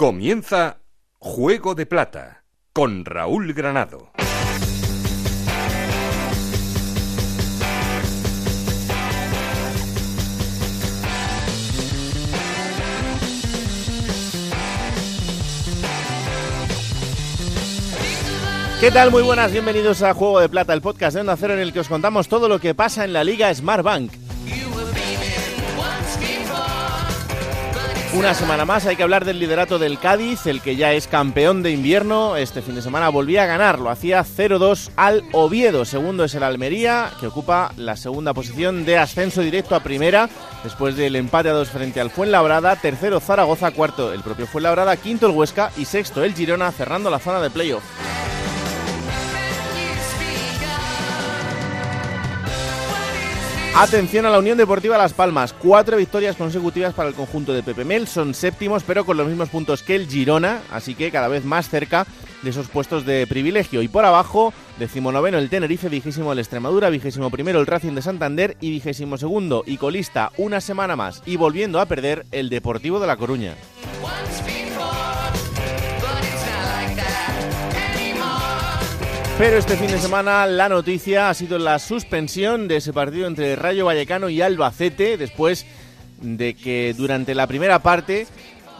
Comienza Juego de Plata con Raúl Granado. ¿Qué tal? Muy buenas, bienvenidos a Juego de Plata, el podcast de Onda Cero en el que os contamos todo lo que pasa en la Liga Smartbank. Una semana más hay que hablar del liderato del Cádiz, el que ya es campeón de invierno. Este fin de semana volvía a ganar, lo hacía 0-2 al Oviedo. Segundo es el Almería, que ocupa la segunda posición de ascenso directo a primera, después del empate a dos frente al Fuenlabrada. Tercero Zaragoza, cuarto el propio Fuenlabrada, quinto el Huesca y sexto el Girona, cerrando la zona de playoff. Atención a la Unión Deportiva Las Palmas. Cuatro victorias consecutivas para el conjunto de Pepe Mel. Son séptimos, pero con los mismos puntos que el Girona, así que cada vez más cerca de esos puestos de privilegio. Y por abajo, decimonoveno el Tenerife, vigésimo el Extremadura, vigésimo primero el Racing de Santander y vigésimo segundo y colista una semana más y volviendo a perder el Deportivo de La Coruña. Pero este fin de semana la noticia ha sido la suspensión de ese partido entre Rayo Vallecano y Albacete después de que durante la primera parte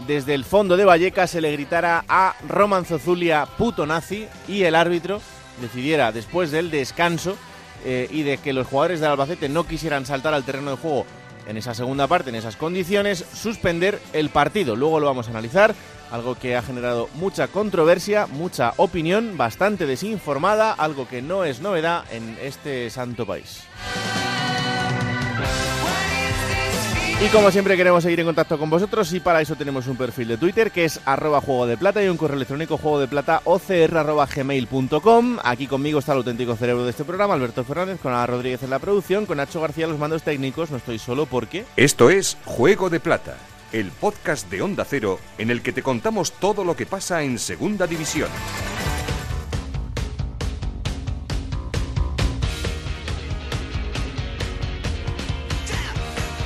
desde el fondo de Vallecas se le gritara a Roman Zozulia puto nazi y el árbitro decidiera después del descanso eh, y de que los jugadores del Albacete no quisieran saltar al terreno de juego en esa segunda parte, en esas condiciones, suspender el partido. Luego lo vamos a analizar algo que ha generado mucha controversia, mucha opinión, bastante desinformada, algo que no es novedad en este santo país. Y como siempre queremos seguir en contacto con vosotros y para eso tenemos un perfil de Twitter que es arroba juego de plata y un correo electrónico juego de plata Aquí conmigo está el auténtico cerebro de este programa, Alberto Fernández, con Ana Rodríguez en la producción, con Nacho García los mandos técnicos, no estoy solo porque... Esto es Juego de Plata el podcast de Onda Cero en el que te contamos todo lo que pasa en Segunda División.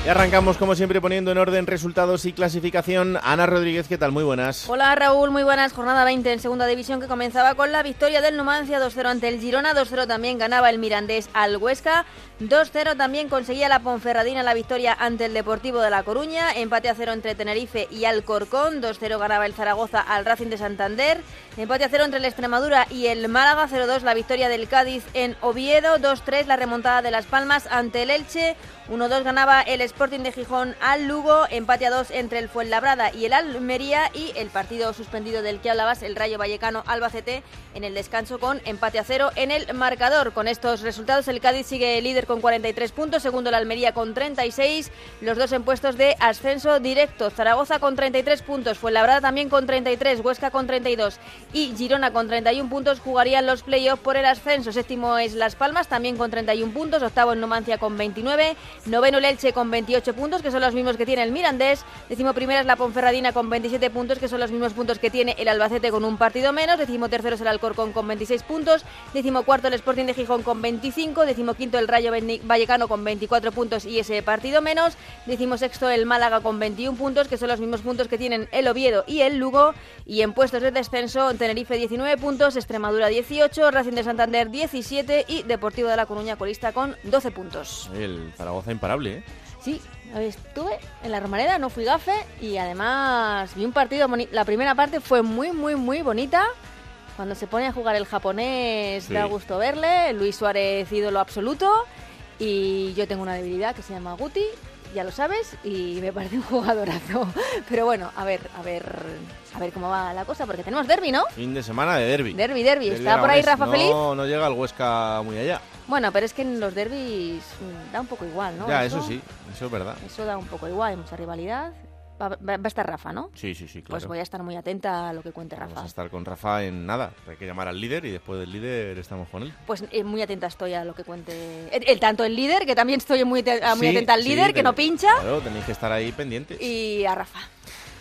Y arrancamos como siempre poniendo en orden resultados y clasificación. Ana Rodríguez, ¿qué tal? Muy buenas. Hola Raúl, muy buenas. Jornada 20 en segunda división que comenzaba con la victoria del Numancia 2-0 ante el Girona. 2-0 también ganaba el Mirandés al Huesca. 2-0 también conseguía la Ponferradina la victoria ante el Deportivo de La Coruña. Empate a 0 entre Tenerife y Alcorcón. 2-0 ganaba el Zaragoza al Racing de Santander. Empate a 0 entre el Extremadura y el Málaga. 0-2 la victoria del Cádiz en Oviedo. 2-3 la remontada de Las Palmas ante el Elche. 1-2 ganaba el Sporting de Gijón al Lugo, empate a 2 entre el Fuenlabrada y el Almería y el partido suspendido del que hablabas, el Rayo Vallecano Albacete, en el descanso con empate a 0 en el marcador. Con estos resultados el Cádiz sigue líder con 43 puntos, segundo el Almería con 36, los dos en puestos de ascenso directo. Zaragoza con 33 puntos, Fuenlabrada también con 33, Huesca con 32 y Girona con 31 puntos jugarían los playoffs por el ascenso. Séptimo es Las Palmas también con 31 puntos, octavo en Numancia con 29 Noveno el Elche con 28 puntos, que son los mismos que tiene el Mirandés. Décimo primera es la Ponferradina con 27 puntos, que son los mismos puntos que tiene el Albacete con un partido menos. Décimo tercero es el Alcorcón con 26 puntos. Décimo cuarto el Sporting de Gijón con 25. Décimo quinto el Rayo Vallecano con 24 puntos y ese partido menos. Décimo sexto el Málaga con 21 puntos, que son los mismos puntos que tienen el Oviedo y el Lugo. Y en puestos de descenso, Tenerife 19 puntos, Extremadura 18, Racing de Santander 17 y Deportivo de La Coruña colista con 12 puntos. El Zaragoza imparable, ¿eh? Sí, estuve en la Romareda, no fui gafe y además vi un partido La primera parte fue muy, muy, muy bonita. Cuando se pone a jugar el japonés da gusto verle. Luis Suárez ídolo absoluto. Y yo tengo una debilidad que se llama Guti ya lo sabes, y me parece un jugadorazo. Pero bueno, a ver, a ver, a ver cómo va la cosa, porque tenemos derby, ¿no? Fin de semana de derby. Derby, derby. ¿Está por ahí Rafa Feliz? No, no llega el Huesca muy allá. Bueno, pero es que en los derbis da un poco igual, ¿no? Ya, eso, sí, eso es verdad. Eso da un poco igual, hay mucha rivalidad. Va, a estar Rafa, ¿no? Sí, sí, sí, claro. Pues voy a estar muy atenta a lo que cuente Rafa. Vamos a estar con Rafa en nada. Hay que llamar al líder y después del líder estamos con él. Pues eh, muy atenta estoy a lo que cuente. El, tanto el líder, que también estoy muy, muy atenta al líder, que no pincha. Claro, tenéis que estar ahí pendientes. Y a Rafa.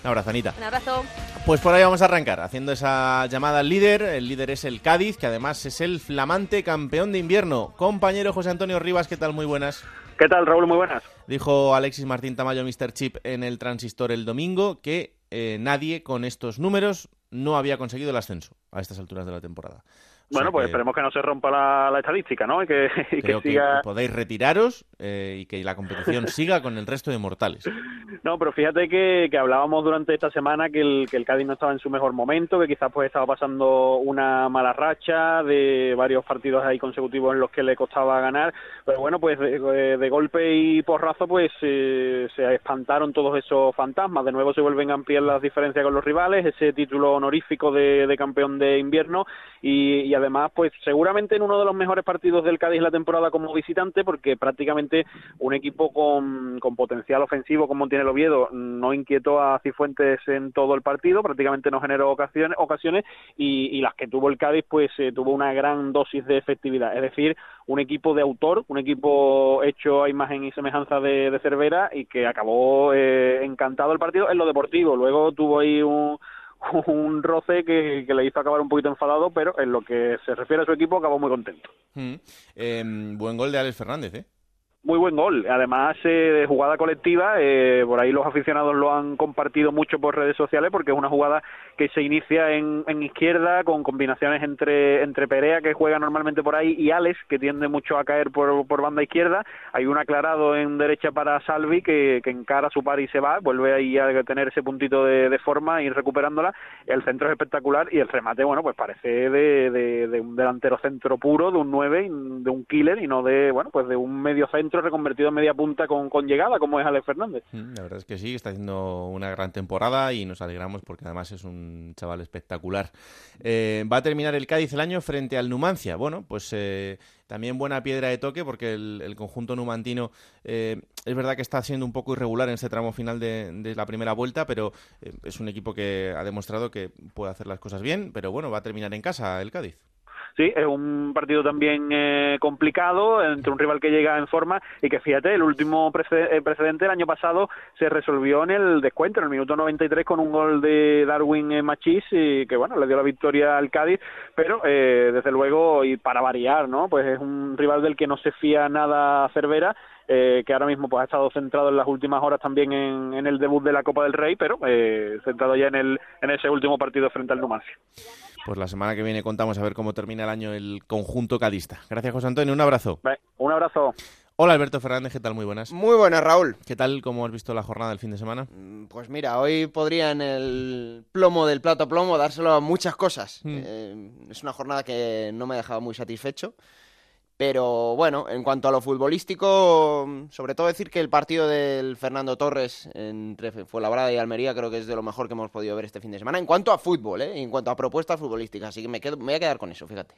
Un abrazo, Anita. Un abrazo. Pues por ahí vamos a arrancar, haciendo esa llamada al líder. El líder es el Cádiz, que además es el flamante campeón de invierno. Compañero José Antonio Rivas, ¿qué tal? Muy buenas. ¿Qué tal, Raúl? Muy buenas. Dijo Alexis Martín Tamayo, Mr. Chip, en el transistor el domingo que eh, nadie con estos números no había conseguido el ascenso a estas alturas de la temporada. Bueno, pues esperemos que no se rompa la, estadística, ¿no? Y que, siga... podéis retiraros eh, y que la competición siga con el resto de mortales. No, pero fíjate que, hablábamos durante esta semana que el, que el Cádiz no estaba en su mejor momento, que quizás pues estaba pasando una mala racha de varios partidos ahí consecutivos en los que le costaba ganar, pero bueno, pues de, golpe y porrazo pues eh, se espantaron todos esos fantasmas, de nuevo se vuelven a ampliar las diferencias con los rivales, ese título honorífico de, campeón de invierno y, y además pues seguramente en uno de los mejores partidos del Cádiz la temporada como visitante porque prácticamente un equipo con, con potencial ofensivo como tiene el Oviedo no inquietó a Cifuentes en todo el partido, prácticamente no generó ocasiones, ocasiones y, las que tuvo el Cádiz pues eh, tuvo una gran dosis de efectividad, es decir, un equipo de autor, un equipo hecho a imagen y semejanza de, Cervera y que acabó eh, encantado el partido en lo deportivo, luego tuvo ahí un un roce que, le hizo acabar un poquito enfadado, pero en lo que se refiere a su equipo acabó muy contento. Mm. Em, buen gol de Alex Fernández, ¿eh? muy buen gol. Además, eh, de jugada colectiva, eh, por ahí los aficionados lo han compartido mucho por redes sociales porque es una jugada que se inicia en, izquierda con combinaciones entre, entre Perea, que juega normalmente por ahí, y Alex, que tiende mucho a caer por, por banda izquierda. Hay un aclarado en derecha para Salvi que, encara su par y se va, vuelve ahí a tener ese puntito de, forma, ir recuperándola. El centro es espectacular y el remate, bueno, pues parece de, de, de un delantero centro puro, de un 9, de un killer y no de, bueno, pues de un medio centro reconvertido en media punta con, con llegada, como es Alex Fernández. Mm, la verdad es que sí, está haciendo una gran temporada y nos alegramos porque además es un chaval espectacular. Eh, va a terminar el Cádiz el año frente al Numancia. Bueno, pues eh, también buena piedra de toque porque el, conjunto numantino eh, es verdad que está siendo un poco irregular en este tramo final de, de la primera vuelta, pero es un equipo que ha demostrado que puede hacer las cosas bien, pero bueno, va a terminar en casa el Cádiz. Sí, es un partido también eh, complicado entre un rival que llega en forma y que fíjate, el último eh, precedente el año pasado se resolvió en el descuento, en el minuto 93 con un gol de Darwin eh, Machís y que bueno, le dio la victoria al Cádiz, pero desde luego y para variar, ¿no? Pues es un rival del que no se fía nada Cervera eh, que ahora mismo pues ha estado centrado en las últimas horas también en, en el debut de la Copa del Rey, pero eh, centrado ya en, el, en ese último partido frente al Numancia. Pues la semana que viene contamos a ver cómo termina el año el conjunto cadista. Gracias, José Antonio. Un abrazo. Un abrazo. Hola Alberto Fernández, ¿qué tal? Muy buenas. Muy buenas, Raúl. ¿Qué tal? ¿Cómo has visto la jornada del fin de semana? Mm, pues mira, hoy podría en el plomo del plato plomo dárselo a muchas cosas. Mm. Eh, es una jornada que no me ha dejado muy satisfecho. Pero bueno, en cuanto a lo futbolístico, sobre todo decir que el partido del Fernando Torres entre Fuenlabrada y Almería creo que es de lo mejor que hemos podido ver este fin de semana. En cuanto a fútbol, ¿eh? en cuanto a propuestas futbolísticas. Así que me, quedo, me voy a quedar con eso, fíjate.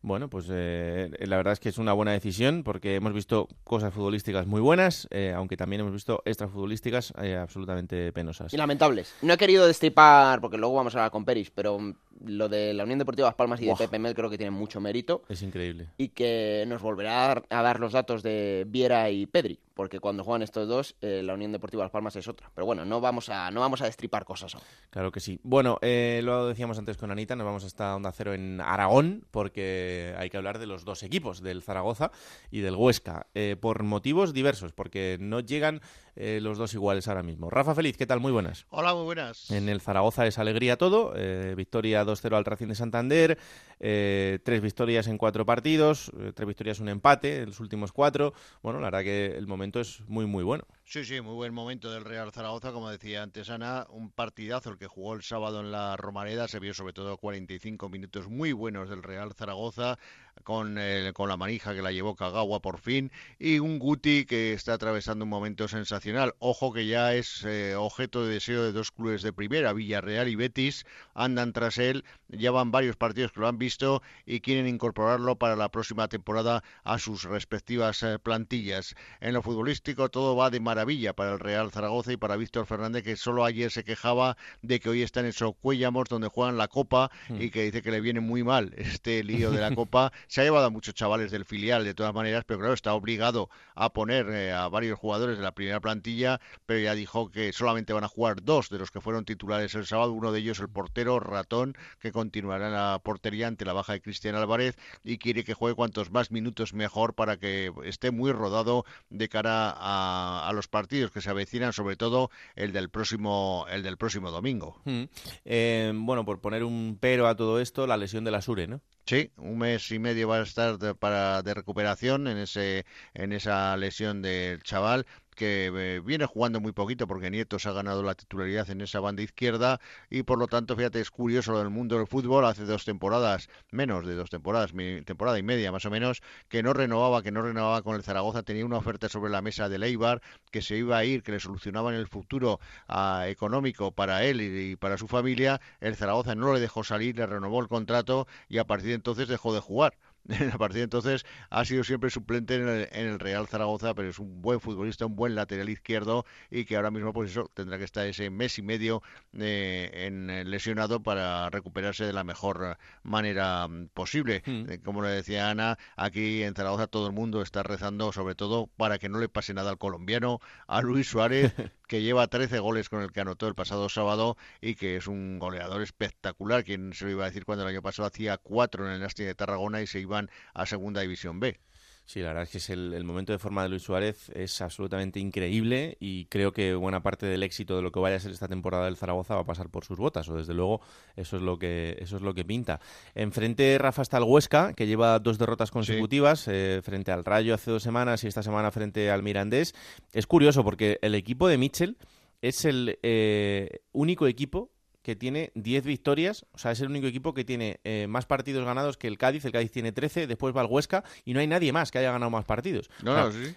Bueno, pues eh, la verdad es que es una buena decisión porque hemos visto cosas futbolísticas muy buenas, eh, aunque también hemos visto extrafutbolísticas eh, absolutamente penosas. Y lamentables. No he querido destripar, porque luego vamos a hablar con Peris, pero lo de la Unión Deportiva Las Palmas y de Pepe Mel creo que tiene mucho mérito. Es increíble. Y que nos volverá a dar los datos de Viera y Pedri, porque cuando juegan estos dos, eh, la Unión Deportiva Las Palmas es otra. Pero bueno, no vamos a, no vamos a destripar cosas aún. Claro que sí. Bueno, eh, lo decíamos antes con Anita, nos vamos hasta Onda Cero en Aragón, porque hay que hablar de los dos equipos, del Zaragoza y del Huesca, eh, por motivos diversos, porque no llegan eh, los dos iguales ahora mismo. Rafa Feliz, ¿qué tal? Muy buenas. Hola, muy buenas. En el Zaragoza es alegría todo, eh, victoria 2-0 al Racing de Santander, eh, tres victorias en cuatro partidos, tres victorias, un empate en los últimos cuatro. Bueno, la verdad que el momento es muy, muy bueno. Sí, sí, muy buen momento del Real Zaragoza, como decía antes Ana, un partidazo el que jugó el sábado en la Romareda, se vio sobre todo 45 minutos muy buenos del Real Zaragoza, con, con la manija que la llevó Kagawa por fin, y un Guti que está atravesando un momento sensacional. Ojo que ya es eh, objeto de deseo de dos clubes de primera, Villarreal y Betis, andan tras él, ya van varios partidos que lo han visto y quieren incorporarlo para la próxima temporada a sus respectivas eh, plantillas. En lo futbolístico todo va de maravilla para el Real Zaragoza y para Víctor Fernández, que solo ayer se quejaba de que hoy está en esos Cuellamos donde juegan la Copa y hmm. que dice que le viene muy mal este lío de la Copa Se ha llevado a muchos chavales del filial de todas maneras, pero claro, está obligado a poner eh, a varios jugadores de la primera plantilla, pero ya dijo que solamente van a jugar dos de los que fueron titulares el sábado, uno de ellos el portero Ratón, que continuará en la portería ante la baja de Cristian Álvarez y quiere que juegue cuantos más minutos mejor para que esté muy rodado de cara a, los partidos que se avecinan, sobre todo el del próximo, el del próximo domingo. Mm. Eh, bueno, por poner un pero a todo esto, la lesión de la Sure, ¿no? Sí, un mes y medio va a estar de, para, de recuperación en, ese, en esa lesión del chaval que eh, viene jugando muy poquito porque Nieto se ha ganado la titularidad en esa banda izquierda y por lo tanto, fíjate, es curioso lo del mundo del fútbol, hace dos temporadas, menos de dos temporadas, temporada y media más o menos, que no renovaba, que no renovaba con el Zaragoza, tenía una oferta sobre la mesa del Eibar que se iba a ir, que le solucionaba en el futuro ah, económico para él y, para su familia, el Zaragoza no le dejó salir, le renovó el contrato y a partir de entonces dejó de jugar. a partir de entonces ha sido siempre suplente en el, Real Zaragoza, pero es un buen futbolista, un buen lateral izquierdo y que ahora mismo pues eso tendrá que estar ese mes y medio eh, en, lesionado para recuperarse de la mejor manera mm, posible. Hmm. Eh, como le decía Ana, aquí en Zaragoza todo el mundo está rezando sobre todo para que no le pase nada al colombiano, a Luis Suárez, que lleva 13 goles con el que anotó el pasado sábado y que es un goleador espectacular. Quien se lo iba a decir cuando el año pasado hacía cuatro en el Nasti de Tarragona y se iban a Segunda División B. Sí, la verdad es que es el, momento de forma de Luis Suárez es absolutamente increíble y creo que buena parte del éxito de lo que vaya a ser esta temporada del Zaragoza va a pasar por sus botas, o desde luego eso es lo que eso es lo que pinta. Enfrente Rafa está el Huesca, que lleva dos derrotas consecutivas, eh, frente al Rayo hace dos semanas y esta semana frente al Mirandés. Es curioso porque el equipo de Mitchell es el eh, único equipo que tiene 10 victorias, o sea, es el único equipo que tiene eh, más partidos ganados que el Cádiz, el Cádiz tiene 13, después va el Huesca y no hay nadie más que haya ganado más partidos.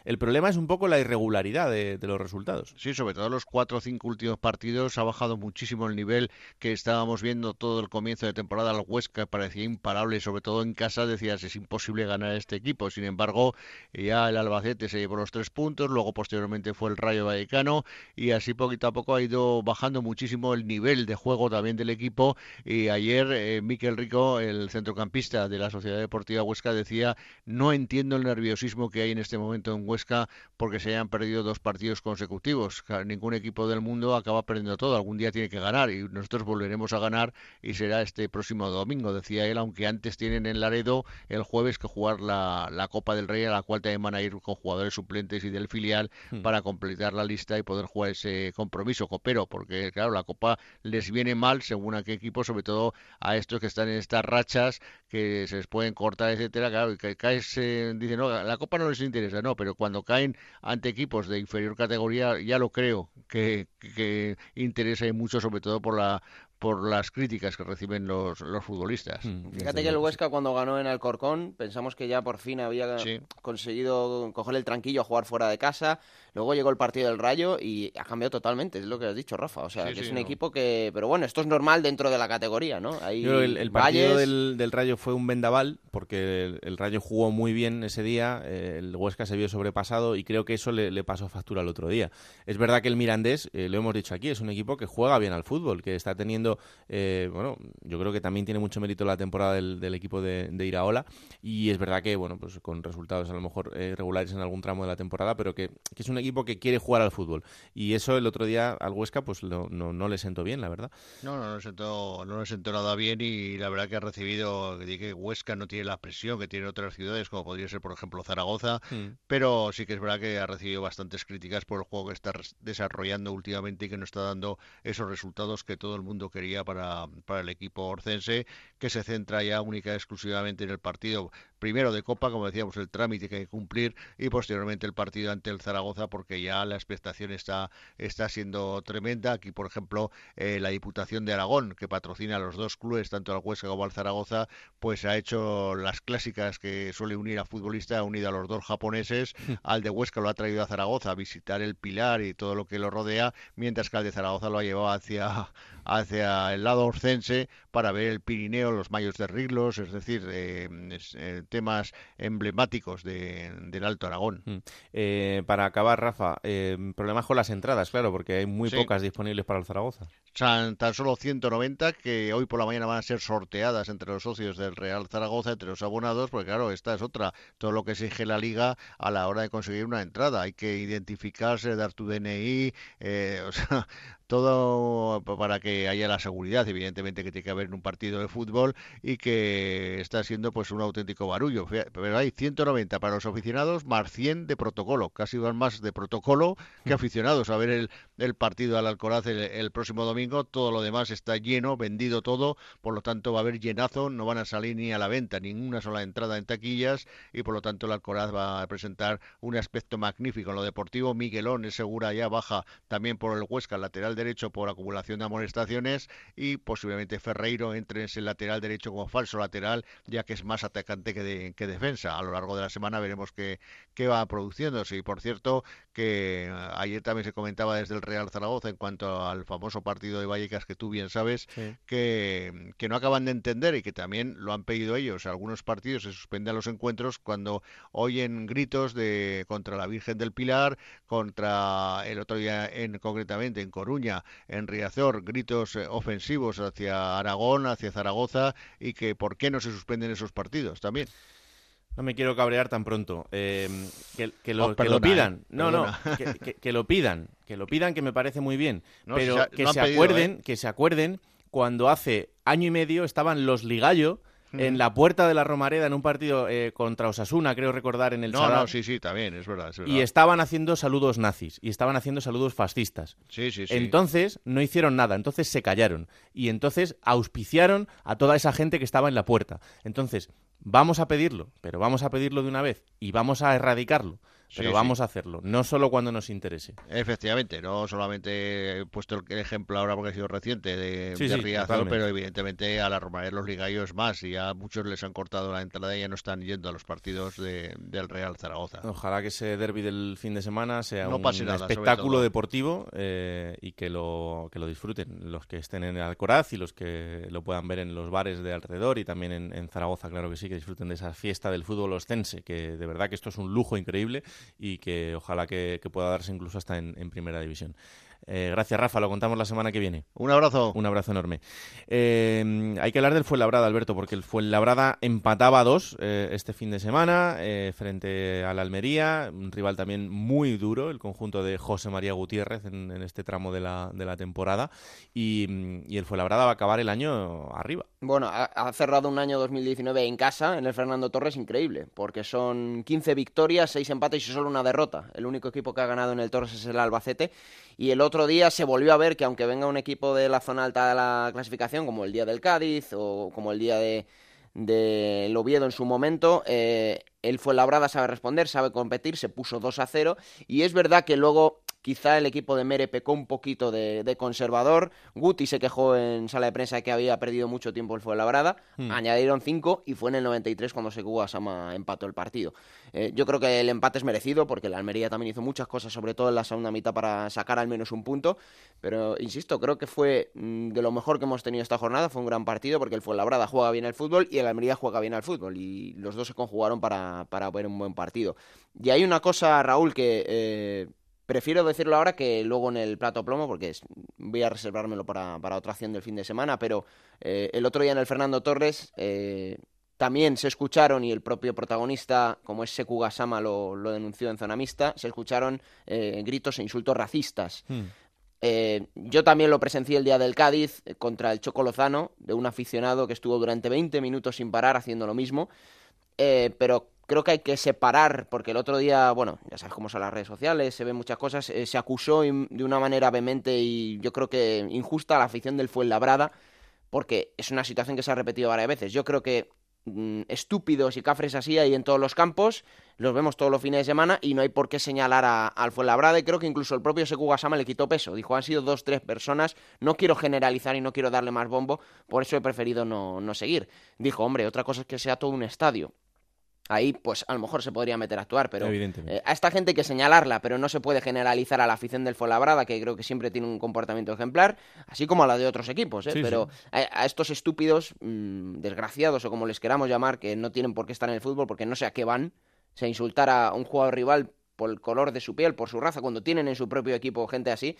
El problema es un poco la irregularidad de, los resultados. Sí, sobre todo los cuatro o cinco últimos partidos ha bajado muchísimo el nivel que estábamos viendo todo el comienzo de temporada. El Huesca parecía imparable, sobre todo en casa decías es imposible ganar este equipo. Sin embargo, ya el Albacete se llevó los tres puntos, luego posteriormente fue el Rayo Vallecano y así poquito a poco ha ido bajando muchísimo el nivel de juego también del equipo. Y ayer eh, Miquel Rico, el centrocampista de la Sociedad Deportiva Huesca, decía, no entiendo el nerviosismo que hay en este momento en Huesca porque se hayan perdido dos partidos consecutivos. Ningún equipo del mundo acaba perdiendo todo, algún día tiene que ganar y nosotros volveremos a ganar y será este próximo domingo, decía él, aunque antes tienen en Laredo el jueves que jugar la, la Copa del Rey, a la cual también van a ir con jugadores suplentes y del filial hmm. para completar la lista y poder jugar ese compromiso copero, porque claro, la Copa les viene mal según a qué equipo, sobre todo a estos que están en estas rachas que se les pueden cortar, etcétera. Claro, que caes, eh, dicen, no, la Copa no les interesa, no, pero cuando caen ante equipos de inferior categoría, ya lo creo que, que interesa y mucho, sobre todo por la por las críticas que reciben los, los futbolistas. Mm, Fíjate que el Huesca cuando ganó en Alcorcón pensamos que ya por fin había conseguido coger el tranquillo a jugar fuera de casa. Luego llegó el partido del Rayo y ha cambiado totalmente, es lo que has dicho, Rafa. O sea, que es un equipo que... Pero bueno, esto es normal dentro de la categoría, ¿no? el, partido del, Rayo fue un vendaval porque el, Rayo jugó muy bien ese día, eh, el Huesca se vio sobrepasado y creo que eso le, pasó factura el otro día. Es verdad que el Mirandés, eh, lo hemos dicho aquí, es un equipo que juega bien al fútbol, que está teniendo eh, bueno, yo creo que también tiene mucho mérito la temporada del, equipo de, Iraola y es verdad que, bueno, pues con resultados a lo mejor eh, regulares en algún tramo de la temporada, pero que, es un equipo que quiere jugar al fútbol y eso el otro día al Huesca pues no, no le sentó bien, la verdad. No, no, le sentó, no le sentó nada bien y la verdad que ha recibido, que Huesca no tiene la presión que tiene otras ciudades, como podría ser, por ejemplo, Zaragoza, hmm. pero sí que es verdad que ha recibido bastantes críticas por el juego que está desarrollando últimamente y que no está dando esos resultados que todo el mundo quiere para, para el equipo orcense, que se centra ya única y exclusivamente en el partido primero de Copa, como decíamos, el trámite que hay que cumplir y posteriormente el partido ante el Zaragoza, porque ya la expectación está, está siendo tremenda. Aquí, por ejemplo, eh, la Diputación de Aragón, que patrocina a los dos clubes, tanto al Huesca como al Zaragoza, pues ha hecho las clásicas que suele unir a futbolista, ha unido a los dos japoneses, al de Huesca lo ha traído a Zaragoza a visitar el Pilar y todo lo que lo rodea, mientras que al de Zaragoza lo ha llevado hacia, hacia el lado orcense para ver el Pirineo, los Mayos de Riglos, es decir, eh, temas emblemáticos del Alto Aragón. Mm. para acabar, Rafa, problemas con las entradas, claro, porque hay muy pocas disponibles para el Zaragoza. Tan, tan solo 190 que hoy por la mañana van a ser sorteadas entre los socios del Real Zaragoza, entre los abonados, porque claro, esta es otra, todo lo que exige la liga a la hora de conseguir una entrada. Hay que identificarse, dar tu DNI, eh, o sea, todo para que haya la seguridad, evidentemente, que tiene que haber en un partido de fútbol y que está siendo pues un auténtico barullo. Pero hay 190 para los aficionados más 100 de protocolo, casi van más de protocolo que aficionados a ver el, partido al Alcoraz el, próximo domingo. Todo lo demás está lleno, vendido todo, por lo tanto va a haber llenazo, no van a salir ni a la venta ninguna sola entrada en taquillas y por lo tanto el Alcoraz va a presentar un aspecto magnífico en lo deportivo. Miguelón es segura ya baja también por el Huesca, lateral de derecho por acumulación de amonestaciones y posiblemente Ferreiro entre en ese lateral derecho como falso lateral, ya que es más atacante que, que defensa. A lo largo de la semana veremos qué, qué va produciéndose. Y por cierto, que eh, ayer también se comentaba desde el Real Zaragoza en cuanto al famoso partido de Vallecas que tú bien sabes, que, que no acaban de entender y que también lo han pedido ellos. Algunos partidos se suspenden los encuentros cuando oyen gritos de contra la Virgen del Pilar, contra el otro día en concretamente en Coruña en Riazor, gritos eh, ofensivos hacia Aragón, hacia Zaragoza y que por qué no se suspenden esos partidos también. No me quiero cabrear tan pronto. Em, que, lo, pidan. Eh, no, no, que, lo pidan. Que lo pidan, que me parece muy bien. pero que se acuerden, ¿eh? que se acuerden cuando hace año y medio estaban los Ligallo en la puerta de la Romareda en un partido eh, contra Osasuna, creo recordar, en el No, no, sí, sí, también, es verdad, Y estaban haciendo saludos nazis, y estaban haciendo saludos fascistas. Sí, sí, sí. Entonces no hicieron nada, entonces se callaron. Y entonces auspiciaron a toda esa gente que estaba en la puerta. Entonces, vamos a pedirlo, pero vamos a pedirlo de una vez y vamos a erradicarlo pero vamos a hacerlo, no solo cuando nos interese. Efectivamente, no solamente he puesto el ejemplo ahora porque ha sido reciente de, de pero evidentemente a la los ligallos más y a muchos les han cortado la entrada y ya no están yendo a los partidos del Real Zaragoza. Ojalá que ese derby del fin de semana sea un espectáculo deportivo eh, y que lo, que lo disfruten los que estén en Alcoraz y los que lo puedan ver en los bares de alrededor y también en, en Zaragoza, claro que sí, que disfruten de esa fiesta del fútbol ostense, que de verdad que esto es un lujo increíble y que ojalá que, pueda darse incluso hasta en primera división. Eh, gracias, Rafa. Lo contamos la semana que viene. Un abrazo. Un abrazo enorme. Eh, hay que hablar del Fuenlabrada, Alberto, porque el Fuenlabrada empataba a dos eh, este fin de semana frente a la Almería. Un rival también muy duro, el conjunto de José María Gutiérrez en, este tramo de la, de la temporada. Y, y, el Fuenlabrada va a acabar el año arriba. Bueno, ha, cerrado un año 2019 en casa, en el Fernando Torres, increíble, porque son 15 victorias, 6 empates y solo una derrota. El único equipo que ha ganado en el Torres es el Albacete. Y el otro día se volvió a ver que aunque venga un equipo de la zona alta de la clasificación, como el día del Cádiz o como el día de, de Oviedo en su momento, eh, él fue labrada, sabe responder, sabe competir, se puso 2 a 0 y es verdad que luego Quizá el equipo de Mere pecó un poquito de, conservador. Guti se quejó en sala de prensa de que había perdido mucho tiempo el Fuenlabrada. Hmm. Añadieron cinco y fue en el 93 cuando Segúa Sama empató el partido. Eh, yo creo que el empate es merecido porque la Almería también hizo muchas cosas, sobre todo en la segunda mitad, para sacar al menos un punto. Pero insisto, creo que fue mm, de lo mejor que hemos tenido esta jornada. Fue un gran partido porque el Fuenlabrada juega bien al fútbol y el Almería juega bien al fútbol. Y los dos se conjugaron para, para ver un buen partido. Y hay una cosa, Raúl, que eh, Prefiero decirlo ahora que luego en el plato plomo, porque voy a reservármelo para, otra acción del fin de semana, pero eh, el otro día en el Fernando Torres eh, también se escucharon, y el propio protagonista, como es Seku Gasama, lo, denunció en zona mixta, se escucharon eh, gritos e insultos racistas. Hmm. yo también lo presencié el día del Cádiz contra el Choco Lozano, de un aficionado que estuvo durante 20 minutos sin parar haciendo lo mismo. pero creo que hay que separar, porque el otro día, bueno, ya sabes cómo son las redes sociales, se ven muchas cosas, eh, se acusó de una manera vehemente y yo creo que injusta la afición del Fuenlabrada, porque es una situación que se ha repetido varias veces. Yo creo que mm, estúpidos y cafres así hay en todos los campos, los vemos todos los fines de semana y no hay por qué señalar al Fuenlabrada y creo que incluso el propio Seku Gasama le quitó peso. Dijo, han sido dos, tres personas, no quiero generalizar y no quiero darle más bombo, por eso he preferido no, no seguir. Dijo, hombre, otra cosa es que sea todo un estadio ahí pues a lo mejor se podría meter a actuar, pero eh, a esta gente hay que señalarla, pero no se puede generalizar a la afición del Fuenlabrada, que creo que siempre tiene un comportamiento ejemplar, así como a la de otros equipos, ¿eh? pero A, estos estúpidos, mm, desgraciados o como les queramos llamar, que no tienen por qué estar en el fútbol porque no sé a qué van, se insultar a un jugador rival por el color de su piel, por su raza, cuando tienen en su propio equipo gente así,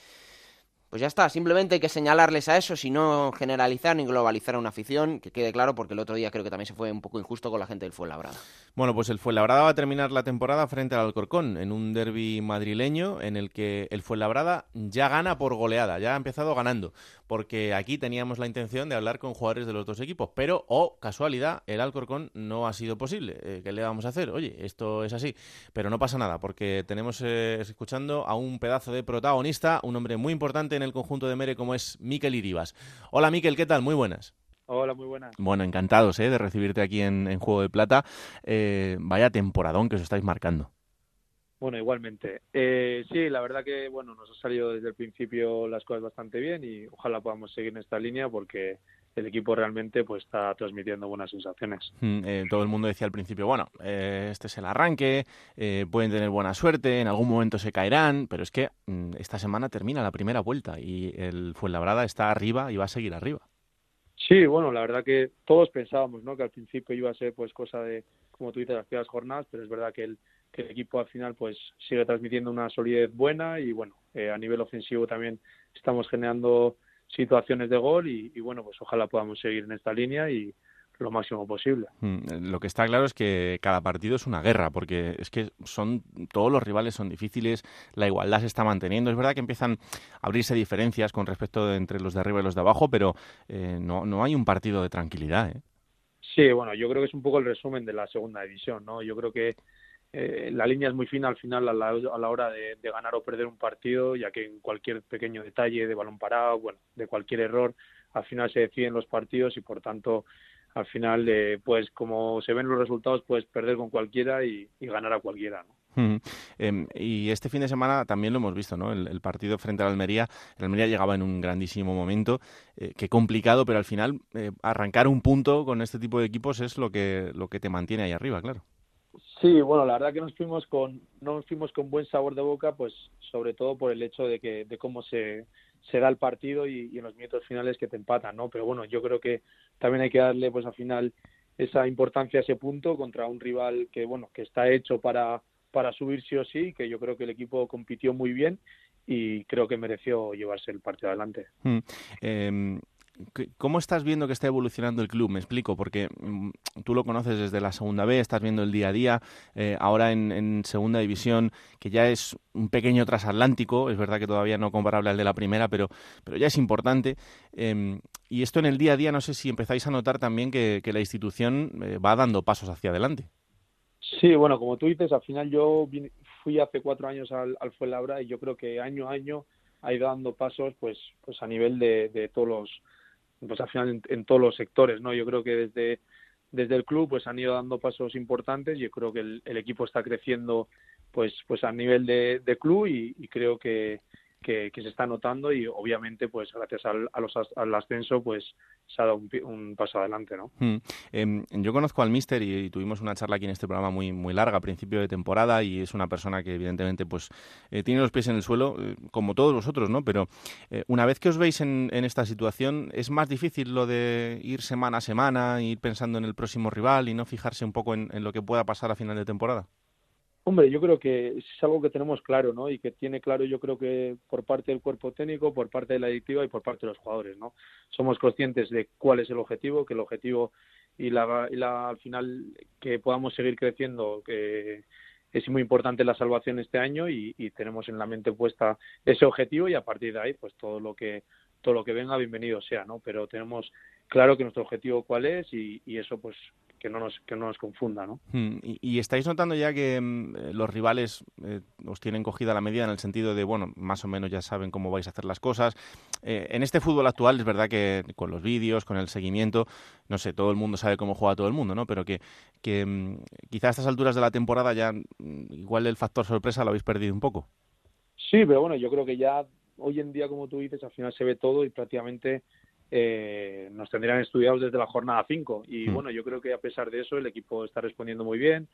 pues ya está, simplemente hay que señalarles a eso, si no generalizar ni globalizar a una afición, que quede claro, porque el otro día creo que también se fue un poco injusto con la gente del Fuenlabrada. Bueno, pues el Fuenlabrada va a terminar la temporada frente al Alcorcón, en un derby madrileño en el que el Fuenlabrada ya gana por goleada, ya ha empezado ganando, porque aquí teníamos la intención de hablar con jugadores de los dos equipos, pero, oh, casualidad, el Alcorcón no ha sido posible. Eh, ¿Qué le vamos a hacer? Oye, esto es así, pero no pasa nada, porque tenemos eh, escuchando a un pedazo de protagonista, un hombre muy importante en el conjunto de Mere como es Miquel Iribas. Hola Miquel, ¿qué tal? Muy buenas. Hola, muy buenas. Bueno, encantados ¿eh? de recibirte aquí en, Juego de Plata. Vaya temporadón que os estáis marcando. Bueno, igualmente. Eh, sí, la verdad que bueno, nos ha salido desde el principio las cosas bastante bien y ojalá podamos seguir en esta línea porque el equipo realmente pues está transmitiendo buenas sensaciones. Mm, eh, todo el mundo decía al principio, bueno, eh, este es el arranque, eh, pueden tener buena suerte, en algún momento se caerán, pero es que mm, esta semana termina la primera vuelta y el Fuenlabrada está arriba y va a seguir arriba. Sí, bueno, la verdad que todos pensábamos, ¿no? Que al principio iba a ser pues cosa de, como tú dices, las primeras jornadas, pero es verdad que el, que el equipo al final pues sigue transmitiendo una solidez buena y bueno, a nivel ofensivo también estamos generando situaciones de gol y, bueno, pues ojalá podamos seguir en esta línea y lo máximo posible. Mm, lo que está claro es que cada partido es una guerra, porque es que son todos los rivales son difíciles, la igualdad se está manteniendo. Es verdad que empiezan a abrirse diferencias con respecto de entre los de arriba y los de abajo, pero eh, no, no hay un partido de tranquilidad. ¿eh? Sí, bueno, yo creo que es un poco el resumen de la segunda división, ¿no? Yo creo que eh, la línea es muy fina al final a la, hora de, ganar o perder un partido, ya que en cualquier pequeño detalle de balón parado, bueno, de cualquier error, al final se deciden los partidos y por tanto, al final, eh, pues como se ven los resultados, puedes perder con cualquiera y, ganar a cualquiera, ¿no? Em, y este fin de semana también lo hemos visto, ¿no? El, partido frente al Almería. El Almería llegaba en un grandísimo momento. Eh, qué complicado, pero al final arrancar un punto con este tipo de equipos es lo que, lo que te mantiene ahí arriba, claro. Sí, bueno, la verdad que nos fuimos con no nos fuimos con buen sabor de boca, pues sobre todo por el hecho de que de cómo se, se da el partido y, en los minutos finales que te empatan, ¿no? Pero bueno, yo creo que también hay que darle pues al final esa importancia a ese punto contra un rival que bueno, que está hecho para para subir sí o sí, que yo creo que el equipo compitió muy bien y creo que mereció llevarse el partido adelante. Mm, em, ¿Cómo estás viendo que está evolucionando el club? Me explico, porque mm, tú lo conoces desde la segunda B, estás viendo el día a día, eh, ahora en, segunda división, que ya es un pequeño transatlántico, es verdad que todavía no comparable al de la primera, pero, pero ya es importante. Em, y esto en el día a día, no sé si empezáis a notar también que, la institución eh, va dando pasos hacia adelante. Sí, bueno, como tú dices, al final yo fui hace cuatro años al, al Fuenlabra y yo creo que año a año ha ido dando pasos pues, pues a nivel de todos los pues al final en, todos los sectores, ¿no? Yo creo que desde, desde el club pues han ido dando pasos importantes, yo creo que el, equipo está creciendo pues pues a nivel de club y, creo que, que, se está notando y obviamente pues gracias al, a los, al ascenso pues se ha dado un, paso adelante no em, yo conozco al Mister y, tuvimos una charla aquí en este programa muy muy larga a principio de temporada y es una persona que evidentemente pues eh, tiene los pies en el suelo eh, como todos vosotros no pero eh, una vez que os veis en, en, esta situación es más difícil lo de ir semana a semana ir pensando en el próximo rival y no fijarse un poco en lo que pueda pasar a final de temporada Hombre, yo creo que es algo que tenemos claro, ¿no? Y que tiene claro, yo creo que por parte del cuerpo técnico, por parte de la directiva y por parte de los jugadores, ¿no? Somos conscientes de cuál es el objetivo, que el objetivo y la, y la al final que podamos seguir creciendo, que es muy importante la salvación este año y, y, tenemos en la mente puesta ese objetivo y a partir de ahí, pues todo lo que todo lo que venga, bienvenido sea, ¿no? Pero tenemos claro que nuestro objetivo cuál es y, y eso, pues que no nos, que no nos confunda, ¿no? Hmm, y, estáis notando ya que mm, eh, los rivales eh, os tienen cogida la medida en el sentido de, bueno, más o menos ya saben cómo vais a hacer las cosas. Eh, en este fútbol actual es verdad que con los vídeos, con el seguimiento, no sé, todo el mundo sabe cómo juega todo el mundo, ¿no? Pero que, que mm, quizá a estas alturas de la temporada ya mm, igual el factor sorpresa lo habéis perdido un poco. Sí, pero bueno, yo creo que ya hoy en día, como tú dices, al final se ve todo y prácticamente eh, nos tendrían estudiados desde la jornada 5 y mm. bueno yo creo que a pesar de eso el equipo está respondiendo muy bien.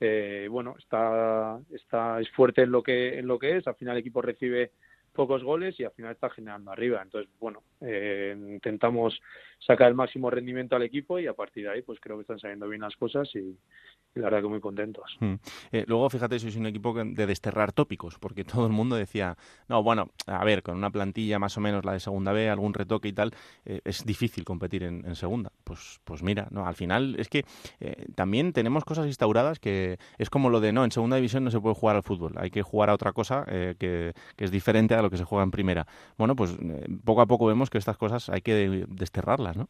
Eh, bueno está está es fuerte en lo que en lo que es. Al final el equipo recibe pocos goles y al final está generando arriba. Entonces bueno eh, intentamos sacar el máximo rendimiento al equipo y a partir de ahí pues creo que están saliendo bien las cosas y, la verdad que muy contentos. Mm. Eh, luego, fíjate, sois un equipo de desterrar tópicos, porque todo el mundo decía, no, bueno, a ver, con una plantilla más o menos la de segunda B, algún retoque y tal, eh, es difícil competir en, segunda. Pues, pues mira, no, al final es que eh, también tenemos cosas instauradas que es como lo de, no, en segunda división no se puede jugar al fútbol, hay que jugar a otra cosa que, que, es diferente a lo que se juega en primera. Bueno, pues poco a poco vemos que estas cosas hay que desterrarlas, ¿no?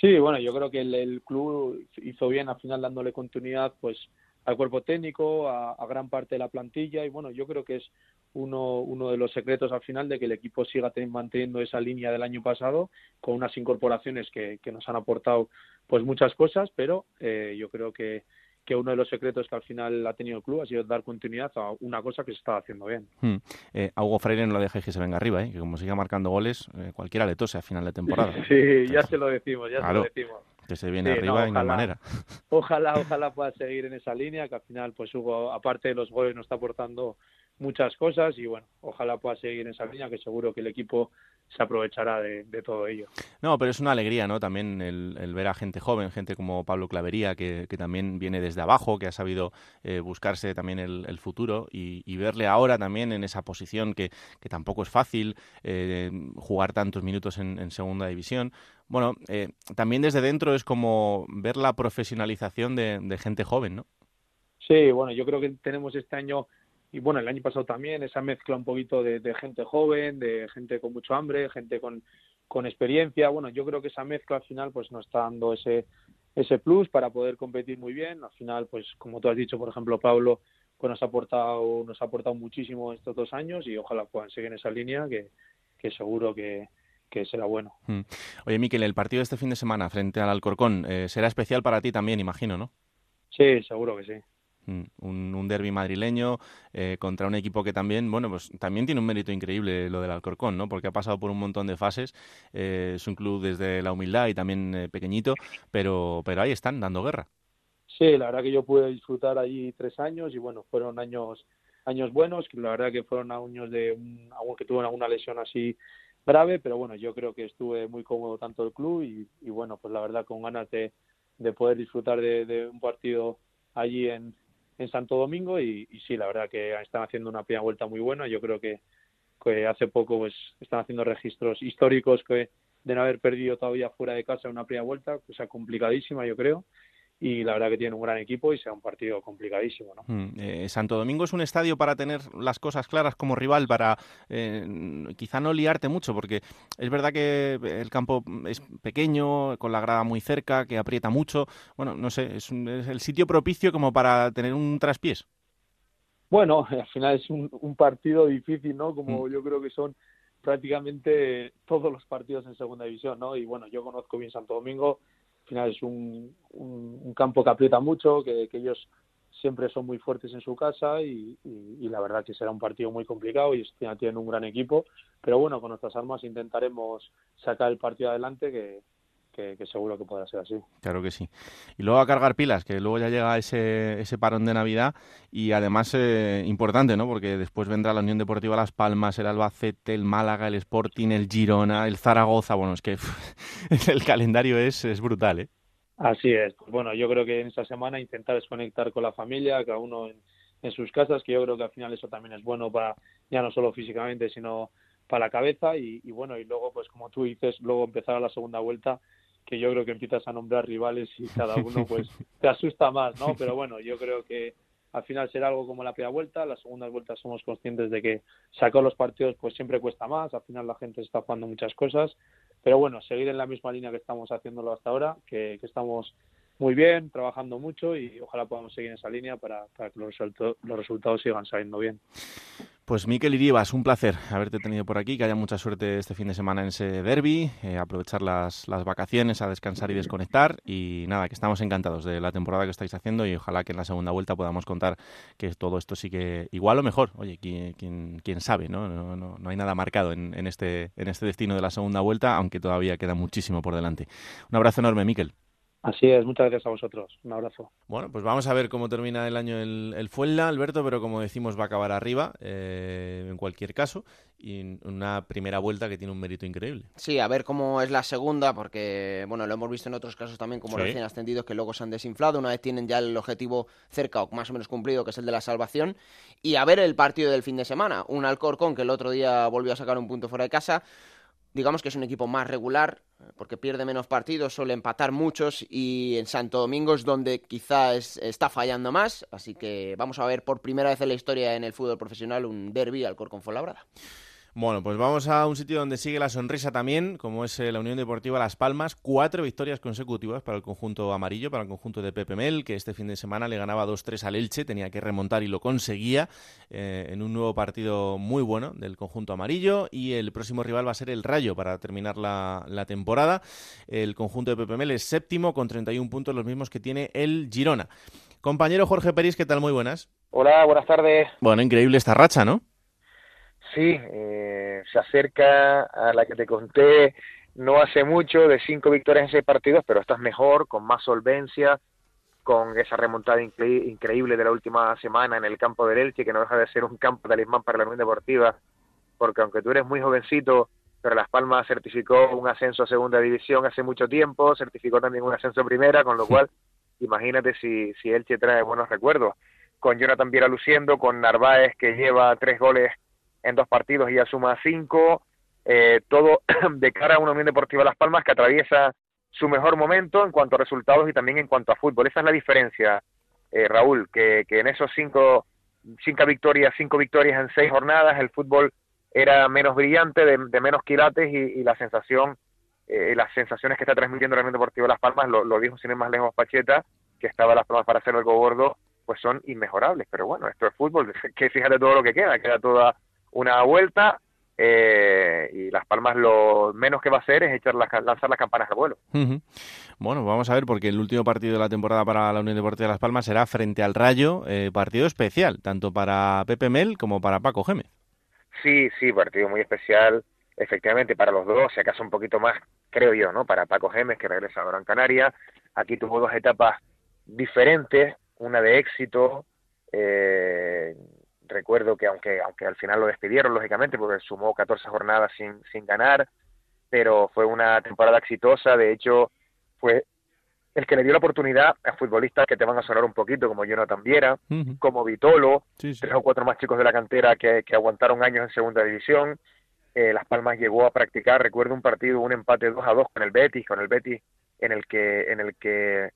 Sí, bueno, yo creo que el, club hizo bien al final dándole continuidad pues al cuerpo técnico, a, gran parte de la plantilla. Y bueno, yo creo que es uno, uno de los secretos al final de que el equipo siga manteniendo esa línea del año pasado con unas incorporaciones que, que nos han aportado pues muchas cosas, pero eh, yo creo que que uno de los secretos que al final ha tenido el club ha sido dar continuidad a una cosa que se estaba haciendo bien. Hmm. Eh, a Hugo Freire no lo deje que se venga arriba, ¿eh? que como siga marcando goles, eh, cualquiera le tose a final de temporada. sí, ya se lo decimos, ya se lo decimos. Que se viene arriba en manera. Ojalá, ojalá pueda seguir en esa línea, que al final, pues Hugo, aparte de los goles, nos está aportando muchas cosas y bueno, ojalá pueda seguir en esa línea, que seguro que el equipo se aprovechará de, todo ello. No, pero es una alegría, ¿no? También el, ver a gente joven, gente como Pablo Clavería, que, también viene desde abajo, que ha sabido eh, buscarse también el, futuro y, verle ahora también en esa posición que, tampoco es fácil eh, jugar tantos minutos en, segunda división. Bueno, eh, también desde dentro es como ver la profesionalización de, de gente joven, ¿no? Sí, bueno, yo creo que tenemos este año y bueno, el año pasado también esa mezcla un poquito de, gente joven, de gente con mucho hambre, gente con, con experiencia. Bueno, yo creo que esa mezcla al final pues nos está dando ese ese plus para poder competir muy bien. Al final, pues como tú has dicho, por ejemplo, Pablo, pues nos ha aportado nos ha aportado muchísimo estos dos años y ojalá puedan seguir en esa línea que, que seguro que, que será bueno. Hmm. Oye, Miquel, el partido de este fin de semana frente al Alcorcón eh, será especial para ti también, imagino, ¿no? Sí, seguro que sí. Mm, un, un derby madrileño eh, contra un equipo que también, bueno, pues también tiene un mérito increíble lo del Alcorcón, ¿no? Porque ha pasado por un montón de fases. Eh, es un club desde la humildad y también eh, pequeñito, pero, pero ahí están dando guerra. Sí, la verdad que yo pude disfrutar allí tres años y bueno, fueron años años buenos, que la verdad que fueron años de un, que tuvo alguna lesión así grave, pero bueno, yo creo que estuve muy cómodo tanto el club y, bueno, pues la verdad con ganas de, de poder disfrutar de, de un partido allí en, en Santo Domingo y, sí, la verdad que están haciendo una primera vuelta muy buena. Yo creo que, que hace poco pues están haciendo registros históricos que de no haber perdido todavía fuera de casa una primera vuelta, cosa complicadísima yo creo y la verdad que tiene un gran equipo y sea un partido complicadísimo. ¿no? Mm, eh, Santo Domingo es un estadio para tener las cosas claras como rival, para eh, quizá no liarte mucho, porque es verdad que el campo es pequeño, con la grada muy cerca, que aprieta mucho. Bueno, no sé, es, el sitio propicio como para tener un traspiés. Bueno, al final es un, partido difícil, ¿no? Como mm. yo creo que son prácticamente todos los partidos en segunda división, ¿no? Y bueno, yo conozco bien Santo Domingo, al final es un, un, campo que aprieta mucho, que, ellos siempre son muy fuertes en su casa y, la verdad que será un partido muy complicado y tienen un gran equipo, pero bueno, con nuestras armas intentaremos sacar el partido adelante que, que, seguro que podrá ser así. Claro que sí. Y luego a cargar pilas, que luego ya llega ese, ese parón de Navidad y además eh, importante, ¿no? Porque después vendrá la Unión Deportiva Las Palmas, el Albacete, el Málaga, el Sporting, el Girona, el Zaragoza. Bueno, es que el calendario es, es brutal, ¿eh? Así es. Pues bueno, yo creo que en esta semana intentar desconectar con la familia, cada uno en, en sus casas, que yo creo que al final eso también es bueno para, ya no solo físicamente, sino para la cabeza y, y, bueno, y luego, pues como tú dices, luego empezar a la segunda vuelta que yo creo que empiezas a nombrar rivales y cada uno pues te asusta más, ¿no? Pero bueno, yo creo que al final será algo como la primera vuelta, las segundas vueltas somos conscientes de que sacar los partidos pues siempre cuesta más, al final la gente está jugando muchas cosas, pero bueno, seguir en la misma línea que estamos haciéndolo hasta ahora, que, que estamos muy bien, trabajando mucho y ojalá podamos seguir en esa línea para, para que los, los resultados sigan saliendo bien. Pues Miquel Iribas, un placer haberte tenido por aquí, que haya mucha suerte este fin de semana en ese derby, eh, aprovechar las, las, vacaciones a descansar y desconectar y nada, que estamos encantados de la temporada que estáis haciendo y ojalá que en la segunda vuelta podamos contar que todo esto sigue igual o mejor. Oye, quién, quién, sabe, ¿no? No, ¿no? no, hay nada marcado en, en, este, en este destino de la segunda vuelta, aunque todavía queda muchísimo por delante. Un abrazo enorme, Miquel. Así es, muchas gracias a vosotros. Un abrazo. Bueno, pues vamos a ver cómo termina el año el, el Fuenla, Alberto, pero como decimos va a acabar arriba eh, en cualquier caso y una primera vuelta que tiene un mérito increíble. Sí, a ver cómo es la segunda, porque bueno, lo hemos visto en otros casos también como sí. recién ascendidos que luego se han desinflado, una vez tienen ya el objetivo cerca o más o menos cumplido, que es el de la salvación, y a ver el partido del fin de semana, un Alcorcón que el otro día volvió a sacar un punto fuera de casa, digamos que es un equipo más regular, porque pierde menos partidos, suele empatar muchos y en Santo Domingo es donde quizá es, está fallando más, así que vamos a ver por primera vez en la historia en el fútbol profesional un derby al Corcón Fuenlabrada. Bueno, pues vamos a un sitio donde sigue la sonrisa también, como es eh, la Unión Deportiva Las Palmas. Cuatro victorias consecutivas para el conjunto amarillo, para el conjunto de Pepe Mel, que este fin de semana le ganaba 2-3 al Elche, tenía que remontar y lo conseguía eh, en un nuevo partido muy bueno del conjunto amarillo. Y el próximo rival va a ser el Rayo para terminar la, la temporada. El conjunto de Pepe Mel es séptimo con 31 puntos, los mismos que tiene el Girona. Compañero Jorge Peris, ¿qué tal? Muy buenas. Hola, buenas tardes. Bueno, increíble esta racha, ¿no? Sí, eh, se acerca a la que te conté no hace mucho, de cinco victorias en seis partidos, pero esta es mejor, con más solvencia, con esa remontada incre increíble de la última semana en el campo del Elche, que no deja de ser un campo talismán para la Unión Deportiva, porque aunque tú eres muy jovencito, pero Las Palmas certificó un ascenso a segunda división hace mucho tiempo, certificó también un ascenso a primera, con lo cual imagínate si, si Elche trae buenos recuerdos. Con Jonathan Viera luciendo, con Narváez que lleva tres goles en dos partidos y ya suma cinco, eh, todo de cara a una Unión Deportiva Las Palmas que atraviesa su mejor momento en cuanto a resultados y también en cuanto a fútbol. Esa es la diferencia, eh, Raúl, que, que en esos cinco, cinco victorias, cinco victorias en seis jornadas, el fútbol era menos brillante, de, de menos quilates y, la sensación, eh, las sensaciones que está transmitiendo la Unión Deportiva Las Palmas, lo, lo dijo sin ir más lejos Pacheta, que estaba Las Palmas para hacer algo gordo, pues son inmejorables. Pero bueno, esto es fútbol, que fíjate todo lo que queda, queda toda una vuelta eh, y Las Palmas lo menos que va a hacer es echar las, lanzar las campanas al vuelo. Uh -huh. Bueno, vamos a ver, porque el último partido de la temporada para la Unión Deportiva de Las Palmas será frente al Rayo, eh, partido especial, tanto para Pepe Mel como para Paco Gémez. Sí, sí, partido muy especial, efectivamente, para los dos, si acaso un poquito más, creo yo, ¿no? Para Paco Gémez, que regresa a Gran Canaria. Aquí tuvo dos etapas diferentes, una de éxito, eh, recuerdo que aunque aunque al final lo despidieron lógicamente porque sumó 14 jornadas sin sin ganar pero fue una temporada exitosa de hecho fue el que le dio la oportunidad a futbolistas que te van a sonar un poquito como Jonathan Viera uh -huh. como Vitolo sí, sí. tres o cuatro más chicos de la cantera que, que aguantaron años en segunda división eh, Las Palmas llegó a practicar recuerdo un partido un empate 2 a 2 con el Betis con el Betis en el que en el que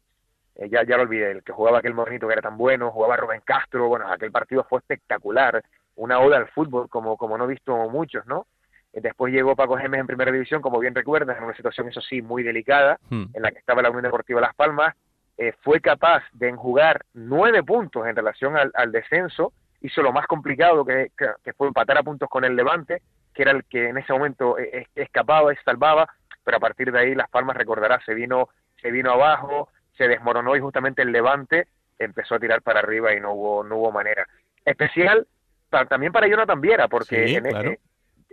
eh, ya, ya lo olvidé, el que jugaba aquel monito que era tan bueno, jugaba Rubén Castro, bueno, aquel partido fue espectacular, una oda al fútbol como, como no he visto muchos, ¿no? Eh, después llegó Paco Gémez en primera división, como bien recuerdas, en una situación, eso sí, muy delicada, hmm. en la que estaba la Unión Deportiva Las Palmas, eh, fue capaz de enjugar nueve puntos en relación al, al descenso, hizo lo más complicado que, que, que, fue empatar a puntos con el Levante, que era el que en ese momento escapaba y salvaba, pero a partir de ahí Las Palmas, recordará, se vino, se vino abajo, se desmoronó y justamente el Levante empezó a tirar para arriba y no hubo no hubo manera. Especial para, también para Jonathan Viera, porque sí, en, claro. eh,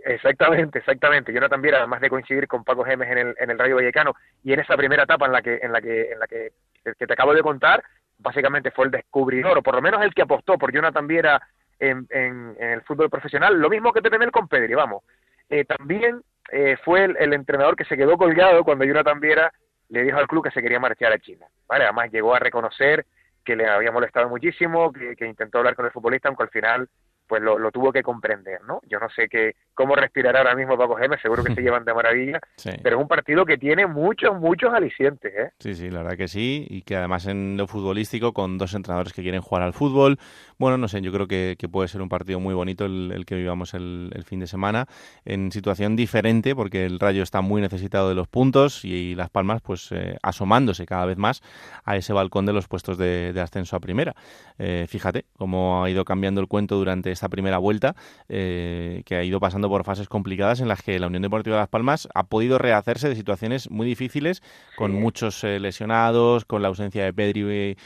exactamente, exactamente. Jonathan Viera, además de coincidir con Paco Gemes en el, en el Rayo Vallecano y en esa primera etapa en la que en la que en la que, que te acabo de contar, básicamente fue el descubridor, o por lo menos el que apostó por Jonathan Viera en, en, en el fútbol profesional, lo mismo que tener con Pedri, vamos. Eh, también eh, fue el, el entrenador que se quedó colgado cuando Jonathan Viera le dijo al club que se quería marchar a China. ¿vale? Además llegó a reconocer que le había molestado muchísimo, que, que intentó hablar con el futbolista, aunque al final pues lo, lo, tuvo que comprender, ¿no? Yo no sé qué, cómo respirará ahora mismo Paco Gémez, seguro que se llevan de maravilla, sí. pero es un partido que tiene muchos, muchos alicientes, ¿eh? Sí, sí, la verdad que sí, y que además en lo futbolístico, con dos entrenadores que quieren jugar al fútbol, bueno, no sé, yo creo que, que puede ser un partido muy bonito el, el que vivamos el, el, fin de semana, en situación diferente, porque el Rayo está muy necesitado de los puntos y, y Las Palmas, pues, eh, asomándose cada vez más a ese balcón de los puestos de, de ascenso a primera. Eh, fíjate cómo ha ido cambiando el cuento durante esta primera vuelta, eh, que ha ido pasando por fases complicadas en las que la Unión Deportiva Las Palmas ha podido rehacerse de situaciones muy difíciles, con muchos eh, lesionados, con la ausencia de Pedri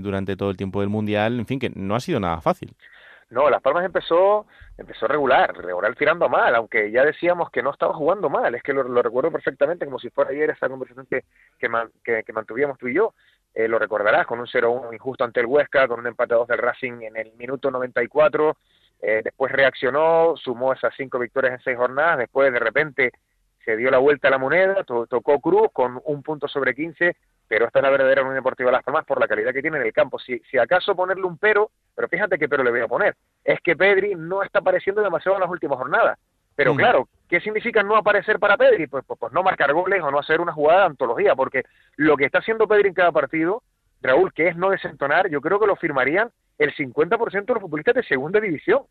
durante todo el tiempo del Mundial, en fin, que no ha sido nada fácil. No, Las Palmas empezó empezó regular, regular tirando mal, aunque ya decíamos que no estaba jugando mal, es que lo, recuerdo perfectamente como si fuera ayer esa conversación que, que, que, mantuvimos tú y yo, eh, lo recordarás, con un 0-1 injusto ante el Huesca, con un empate a 2 del Racing en el minuto 94, eh, después reaccionó, sumó esas cinco victorias en seis jornadas, después de repente se dio la vuelta a la moneda, tocó Cruz con un punto sobre 15, pero esta es la verdadera Unión Deportiva Las Palmas por la calidad que tiene en el campo. Si, si acaso ponerle un pero, pero fíjate qué pero le voy a poner, es que Pedri no está apareciendo demasiado en las últimas jornadas. Pero mm. claro, ¿qué significa no aparecer para Pedri? Pues, pues, pues, no marcar goles o no hacer una jugada de antología, porque lo que está haciendo Pedri en cada partido, Raúl, que es no desentonar, yo creo que lo firmarían el 50% de los futbolistas de segunda división.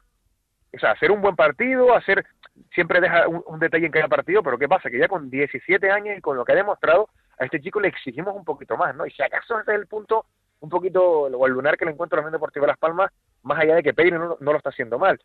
O sea, hacer un buen partido, hacer siempre deja un, detalle en cada partido, pero ¿qué pasa? Que ya con 17 años y con lo que ha demostrado, a este chico le exigimos un poquito más, ¿no? Y si acaso ese es el punto, un poquito, o el lunar que le encuentro a la Unión Deportiva de Las Palmas, más allá de que Pedri no, lo está haciendo mal.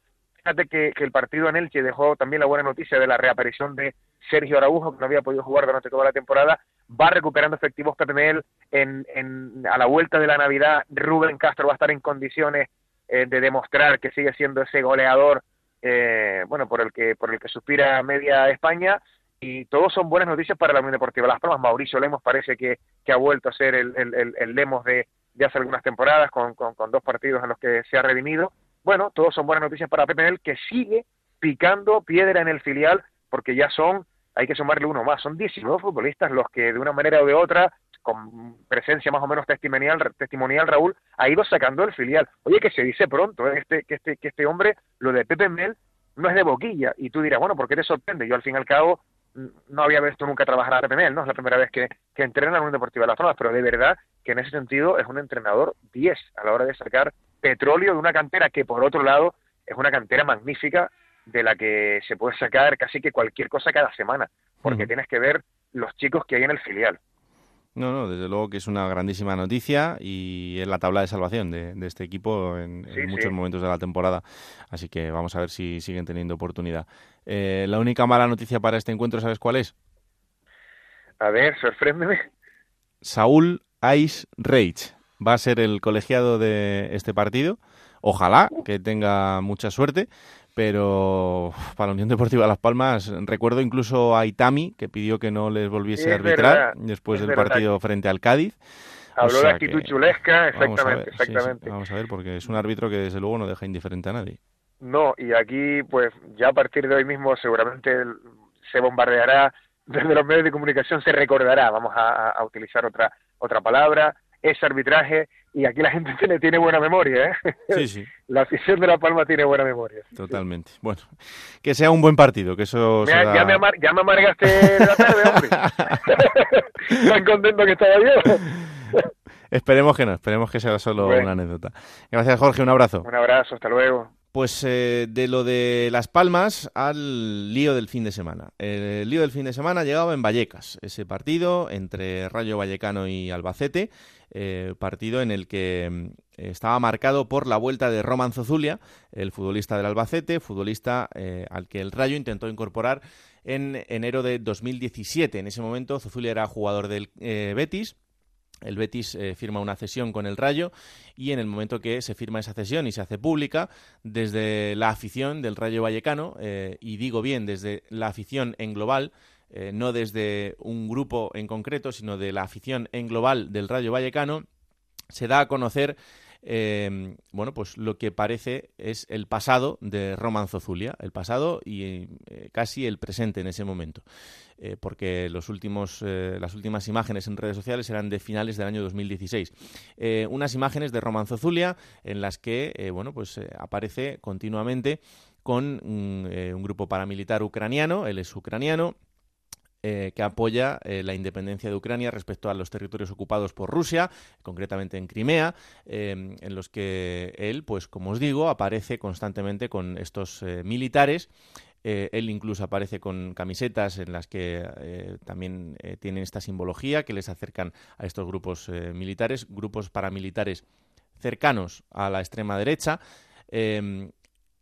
Fíjate que, el partido en Elche dejó también la buena noticia de la reaparición de Sergio Araujo, que no había podido jugar durante toda la temporada, va recuperando efectivos Pepe Mel, en, en, a la vuelta de la Navidad Rubén Castro va a estar en condiciones eh, de demostrar que sigue siendo ese goleador eh, bueno, por el que por el que suspira media España y todos son buenas noticias para la Unión Deportiva Las Palmas. Mauricio Lemos parece que, ha vuelto a ser el, el, Lemos de, de, hace algunas temporadas con, con, dos partidos en los que se ha redimido. Bueno, todos son buenas noticias para Mel que sigue picando piedra en el filial porque ya son, hay que sumarle uno más, son 19 futbolistas los que de una manera o de otra con presencia más o menos testimonial, testimonial Raúl, ha ido sacando el filial. Oye, que se dice pronto ¿eh? este, que, este, que este hombre, lo de Pepe Mel, no es de boquilla. Y tú dirás, bueno, ¿por qué te sorprende? Yo al fin y al cabo no había visto nunca trabajar a Pepe Mel, ¿no? Es la primera vez que, que entrena en un Deportiva de las Palmas, pero de verdad que en ese sentido es un entrenador 10 a la hora de sacar petróleo de una cantera que, por otro lado, es una cantera magnífica de la que se puede sacar casi que cualquier cosa cada semana, porque tienes que ver los chicos que hay en el filial. No, no, desde luego que es una grandísima noticia y es la tabla de salvación de, este equipo en, muchos momentos de la temporada. Así que vamos a ver si siguen teniendo oportunidad. Eh, la única mala noticia para este encuentro, ¿sabes cuál es? A ver, sorpréndeme. Saúl Ice Rage va a ser el colegiado de este partido. Ojalá que tenga mucha suerte pero para la Unión Deportiva Las Palmas recuerdo incluso a Itami que pidió que no les volviese a arbitrar después del partido frente al Cádiz. Habló de actitud chulesca, exactamente, exactamente. vamos a ver, porque es un árbitro que desde luego no deja indiferente a nadie. No, y aquí pues ya a partir de hoy mismo seguramente se bombardeará desde los medios de comunicación, se recordará, vamos a utilizar otra otra palabra, ese arbitraje y aquí la gente tiene, tiene buena memoria, ¿eh? Sí, sí. La afición de La Palma tiene buena memoria. Totalmente. Bueno, que sea un buen partido, que eso ya, me ya me amargaste la tarde, hombre. Tan contento que estaba yo. esperemos que no, esperemos que sea solo una anécdota. Gracias, Jorge, un abrazo. Un abrazo, hasta luego. Pues eh, de lo de Las Palmas al lío del fin de semana. El lío del fin de semana llegaba en Vallecas, ese partido entre Rayo Vallecano y Albacete, eh, partido en el que mm, estaba marcado por la vuelta de Roman Zozulia, el futbolista del Albacete, futbolista eh, al que el Rayo intentó incorporar en enero de 2017. En ese momento Zozulia era jugador del Betis el Betis eh, firma una cesión con el Rayo y en el momento que se firma esa cesión y se hace pública, desde la afición del Rayo Vallecano, eh, y digo bien, desde la afición en global, eh, no desde un grupo en concreto, sino de la afición en global del Rayo Vallecano, se da a conocer eh, bueno, pues lo que parece es el pasado de Roman Zozulia, el pasado y eh, casi el presente en ese momento, eh, porque los últimos, las últimas imágenes en redes sociales eran de finales del año 2016. unas imágenes de Roman Zozulia en las que, bueno, pues aparece continuamente con un grupo paramilitar ucraniano, él es ucraniano, eh, que apoya eh, la independencia de Ucrania respecto a los territorios ocupados por Rusia, concretamente en Crimea, eh, en los que él, pues como os digo, aparece constantemente con estos militares. él incluso aparece con camisetas en las que también tienen esta simbología que les acercan a estos grupos militares, grupos paramilitares cercanos a la extrema derecha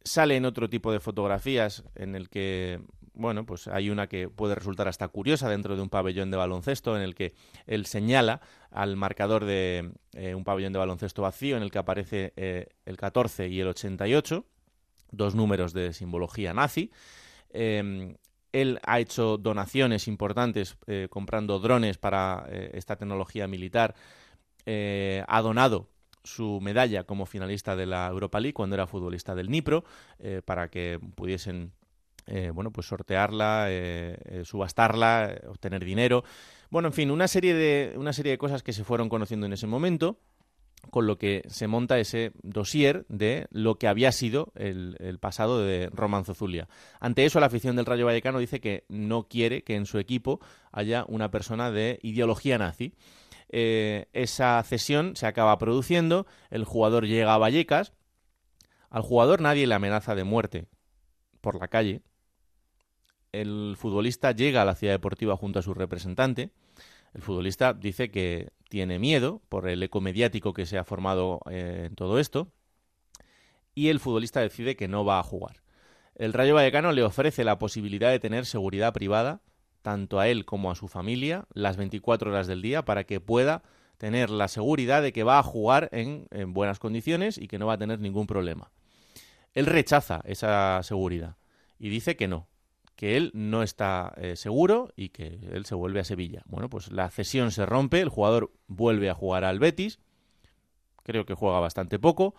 sale en otro tipo de fotografías en el que bueno, pues hay una que puede resultar hasta curiosa dentro de un pabellón de baloncesto en el que él señala al marcador de eh, un pabellón de baloncesto vacío en el que aparece eh, el 14 y el 88, dos números de simbología nazi. Em, él ha hecho donaciones importantes eh, comprando drones para esta tecnología militar. ha donado su medalla como finalista de la Europa League cuando era futbolista del Nipro para que pudiesen eh, bueno, pues sortearla, eh, eh, subastarla, obtener dinero. Bueno, en fin, una serie, de, una serie de cosas que se fueron conociendo en ese momento, con lo que se monta ese dossier de lo que había sido el, pasado de Roman Zozulia. Ante eso, la afición del Rayo Vallecano dice que no quiere que en su equipo haya una persona de ideología nazi. esa cesión se acaba produciendo, el jugador llega a Vallecas, al jugador nadie le amenaza de muerte por la calle, el futbolista llega a la ciudad deportiva junto a su representante. El futbolista dice que tiene miedo por el eco mediático que se ha formado eh, en todo esto. Y el futbolista decide que no va a jugar. El Rayo Vallecano le ofrece la posibilidad de tener seguridad privada, tanto a él como a su familia, las 24 horas del día, para que pueda tener la seguridad de que va a jugar en buenas condiciones y que no va a tener ningún problema. Él rechaza esa seguridad y dice que no, que él no está eh, seguro y que él se vuelve a Sevilla. Bueno, pues la cesión se rompe, el jugador vuelve a jugar al Betis, creo que juega bastante poco.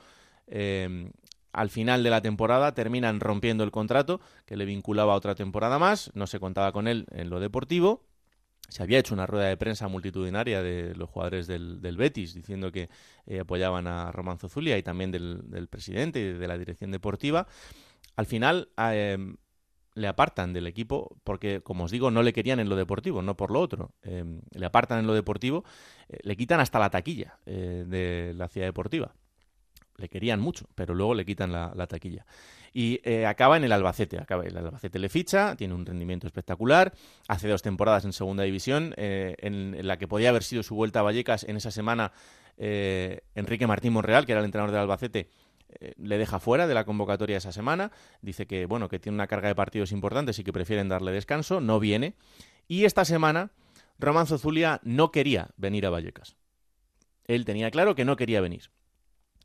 Em, al final de la temporada terminan rompiendo el contrato que le vinculaba a otra temporada más, no se contaba con él en lo deportivo. Se había hecho una rueda de prensa multitudinaria de los jugadores del, Betis diciendo que eh, apoyaban a Román Zulia y también del, del, presidente y de la dirección deportiva. Al final, em, le apartan del equipo porque, como os digo, no le querían en lo deportivo, no por lo otro. Em, le apartan en lo deportivo, eh, le quitan hasta la taquilla eh, de la ciudad deportiva. Le querían mucho, pero luego le quitan la, taquilla. Y eh, acaba en el Albacete. Acaba, el Albacete le ficha, tiene un rendimiento espectacular. Hace dos temporadas en segunda división, en, en, la que podía haber sido su vuelta a Vallecas en esa semana. Enrique Martín Monreal, que era el entrenador del Albacete, eh, le deja fuera de la convocatoria esa semana. Dice que, bueno, que tiene una carga de partidos importantes y que prefieren darle descanso. No viene. Y esta semana, Román Zulia no quería venir a Vallecas. Él tenía claro que no quería venir.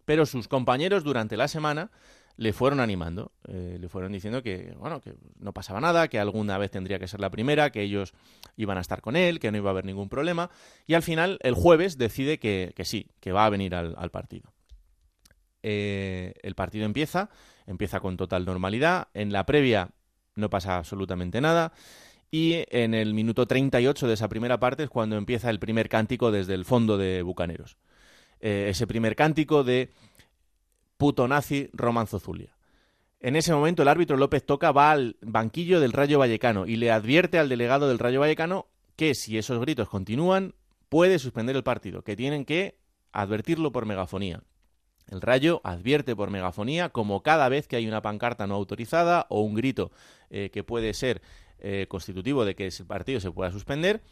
Pero sus compañeros durante la semana le fueron animando, eh, le fueron diciendo que, bueno, que no pasaba nada, que alguna vez tendría que ser la primera, que ellos iban a estar con él, que no iba a haber ningún problema. Y al final, el jueves, decide que, sí, que va a venir al partido. Eh, el partido empieza, empieza con total normalidad. En la previa no pasa absolutamente nada. Y en el minuto 38 de esa primera parte es cuando empieza el primer cántico desde el fondo de Bucaneros. Eh, ese primer cántico de puto nazi Roman Zozulia. En ese momento el árbitro López Toca va al banquillo del Rayo Vallecano y le advierte al delegado del Rayo Vallecano que si esos gritos continúan puede suspender el partido, que tienen que advertirlo por megafonía. El rayo advierte por megafonía como cada vez que hay una pancarta no autorizada o un grito eh, que puede ser eh, constitutivo de que ese partido se pueda suspender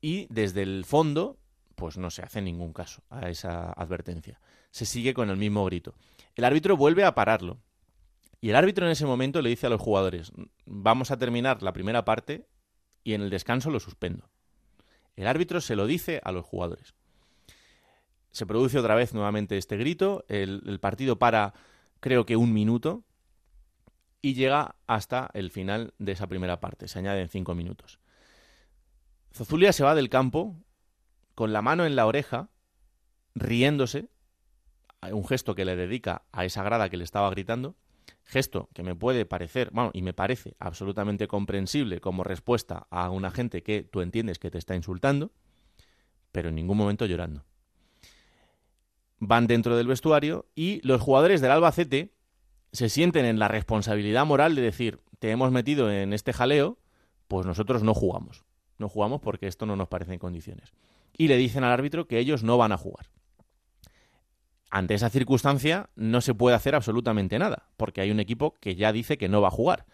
y desde el fondo pues no se hace ningún caso a esa advertencia. Se sigue con el mismo grito. El árbitro vuelve a pararlo y el árbitro en ese momento le dice a los jugadores vamos a terminar la primera parte y en el descanso lo suspendo. El árbitro se lo dice a los jugadores se produce otra vez nuevamente este grito, el, partido para creo que un minuto y llega hasta el final de esa primera parte, se añaden cinco minutos. Zozulia se va del campo con la mano en la oreja, riéndose, un gesto que le dedica a esa grada que le estaba gritando, gesto que me puede parecer, bueno, y me parece absolutamente comprensible como respuesta a una gente que tú entiendes que te está insultando, pero en ningún momento llorando van dentro del vestuario y los jugadores del Albacete se sienten en la responsabilidad moral de decir, te hemos metido en este jaleo, pues nosotros no jugamos. No jugamos porque esto no nos parece en condiciones. Y le dicen al árbitro que ellos no van a jugar. Ante esa circunstancia no se puede hacer absolutamente nada, porque hay un equipo que ya dice que no va a jugar.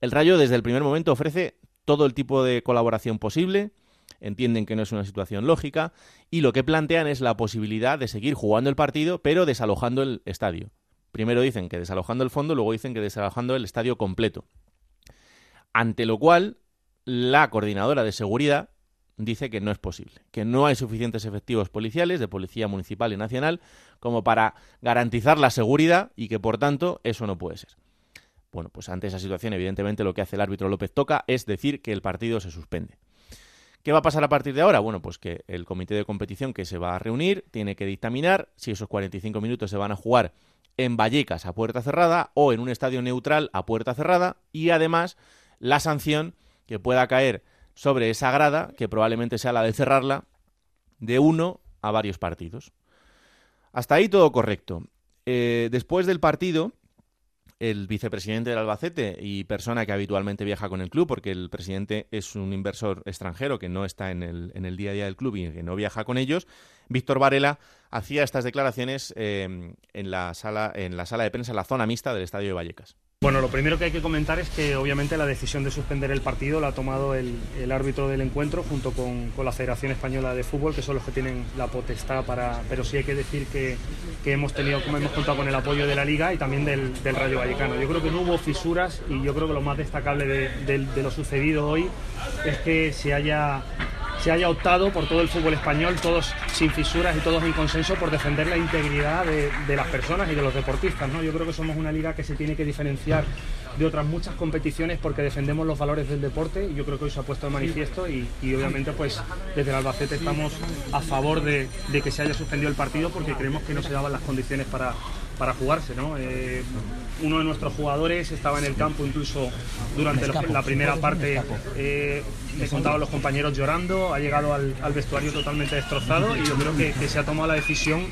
El Rayo desde el primer momento ofrece todo el tipo de colaboración posible, entienden que no es una situación lógica y lo que plantean es la posibilidad de seguir jugando el partido pero desalojando el estadio. Primero dicen que desalojando el fondo, luego dicen que desalojando el estadio completo. Ante lo cual, la coordinadora de seguridad dice que no es posible, que no hay suficientes efectivos policiales de policía municipal y nacional como para garantizar la seguridad y que por tanto eso no puede ser. Bueno, pues ante esa situación, evidentemente lo que hace el árbitro López Toca es decir que el partido se suspende. ¿Qué va a pasar a partir de ahora? Bueno, pues que el comité de competición que se va a reunir tiene que dictaminar si esos 45 minutos se van a jugar en Vallecas a puerta cerrada o en un estadio neutral a puerta cerrada y además la sanción que pueda caer sobre esa grada, que probablemente sea la de cerrarla, de uno a varios partidos. Hasta ahí todo correcto. Eh, después del partido, el vicepresidente del Albacete y persona que habitualmente viaja con el club, porque el presidente es un inversor extranjero que no está en el, en el día a día del club y que no viaja con ellos, Víctor Varela hacía estas declaraciones eh, en, la sala, en la sala de prensa, en la zona mixta del Estadio de Vallecas. Bueno, lo primero que hay que comentar es que obviamente la decisión de suspender el partido la ha tomado el, árbitro del encuentro junto con, la Federación Española de Fútbol, que son los que tienen la potestad para... Pero sí hay que decir que, hemos tenido, como hemos contado con el apoyo de la Liga y también del, Rayo Vallecano. Yo creo que no hubo fisuras y yo creo que lo más destacable de lo sucedido hoy es que se haya se haya optado por todo el fútbol español, todos sin fisuras y todos en consenso, por defender la integridad de, las personas y de los deportistas. ¿no? Yo creo que somos una liga que se tiene que diferenciar de otras muchas competiciones porque defendemos los valores del deporte y yo creo que hoy se ha puesto de manifiesto y, obviamente pues desde el Albacete estamos a favor de, de que se haya suspendido el partido porque creemos que no se daban las condiciones para, para jugarse. ¿no? Eh, uno de nuestros jugadores estaba en el campo incluso durante la primera parte, eh, me contaban los compañeros llorando, ha llegado al, vestuario totalmente destrozado y yo creo que, se ha tomado la decisión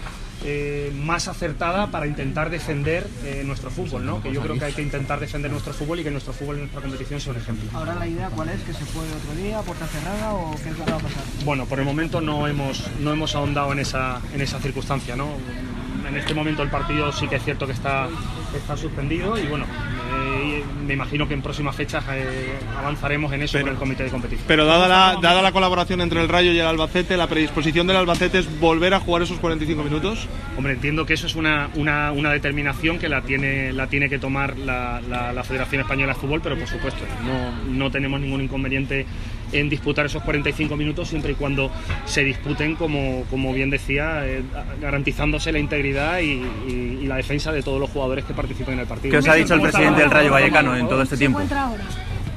eh, más acertada para intentar defender nuestro fútbol, ¿no? Que yo creo que hay que intentar defender nuestro fútbol y que nuestro fútbol y nuestra competición sea un ejemplo. Ahora la idea cuál es, que se puede otro día, puerta cerrada o qué es lo que va a pasar. Bueno, por el momento no hemos no hemos ahondado en esa en esa circunstancia, ¿no? En este momento el partido sí que es cierto que está, está suspendido y bueno, eh, me imagino que en próximas fechas eh, avanzaremos en eso con el comité de competición. Pero dada la, dada la colaboración entre el Rayo y el Albacete, la predisposición del Albacete es volver a jugar esos 45 minutos. Hombre, entiendo que eso es una, una, una determinación que la tiene, la tiene que tomar la, la, Federación Española de Fútbol, pero por supuesto, no, no tenemos ningún inconveniente en disputar esos 45 minutos siempre y cuando se disputen, como, como bien decía, eh, garantizándose la integridad y, la defensa de todos los jugadores que participan en el partido. ¿Qué os ha dicho el presidente del Rayo Vallecano en todo este tiempo?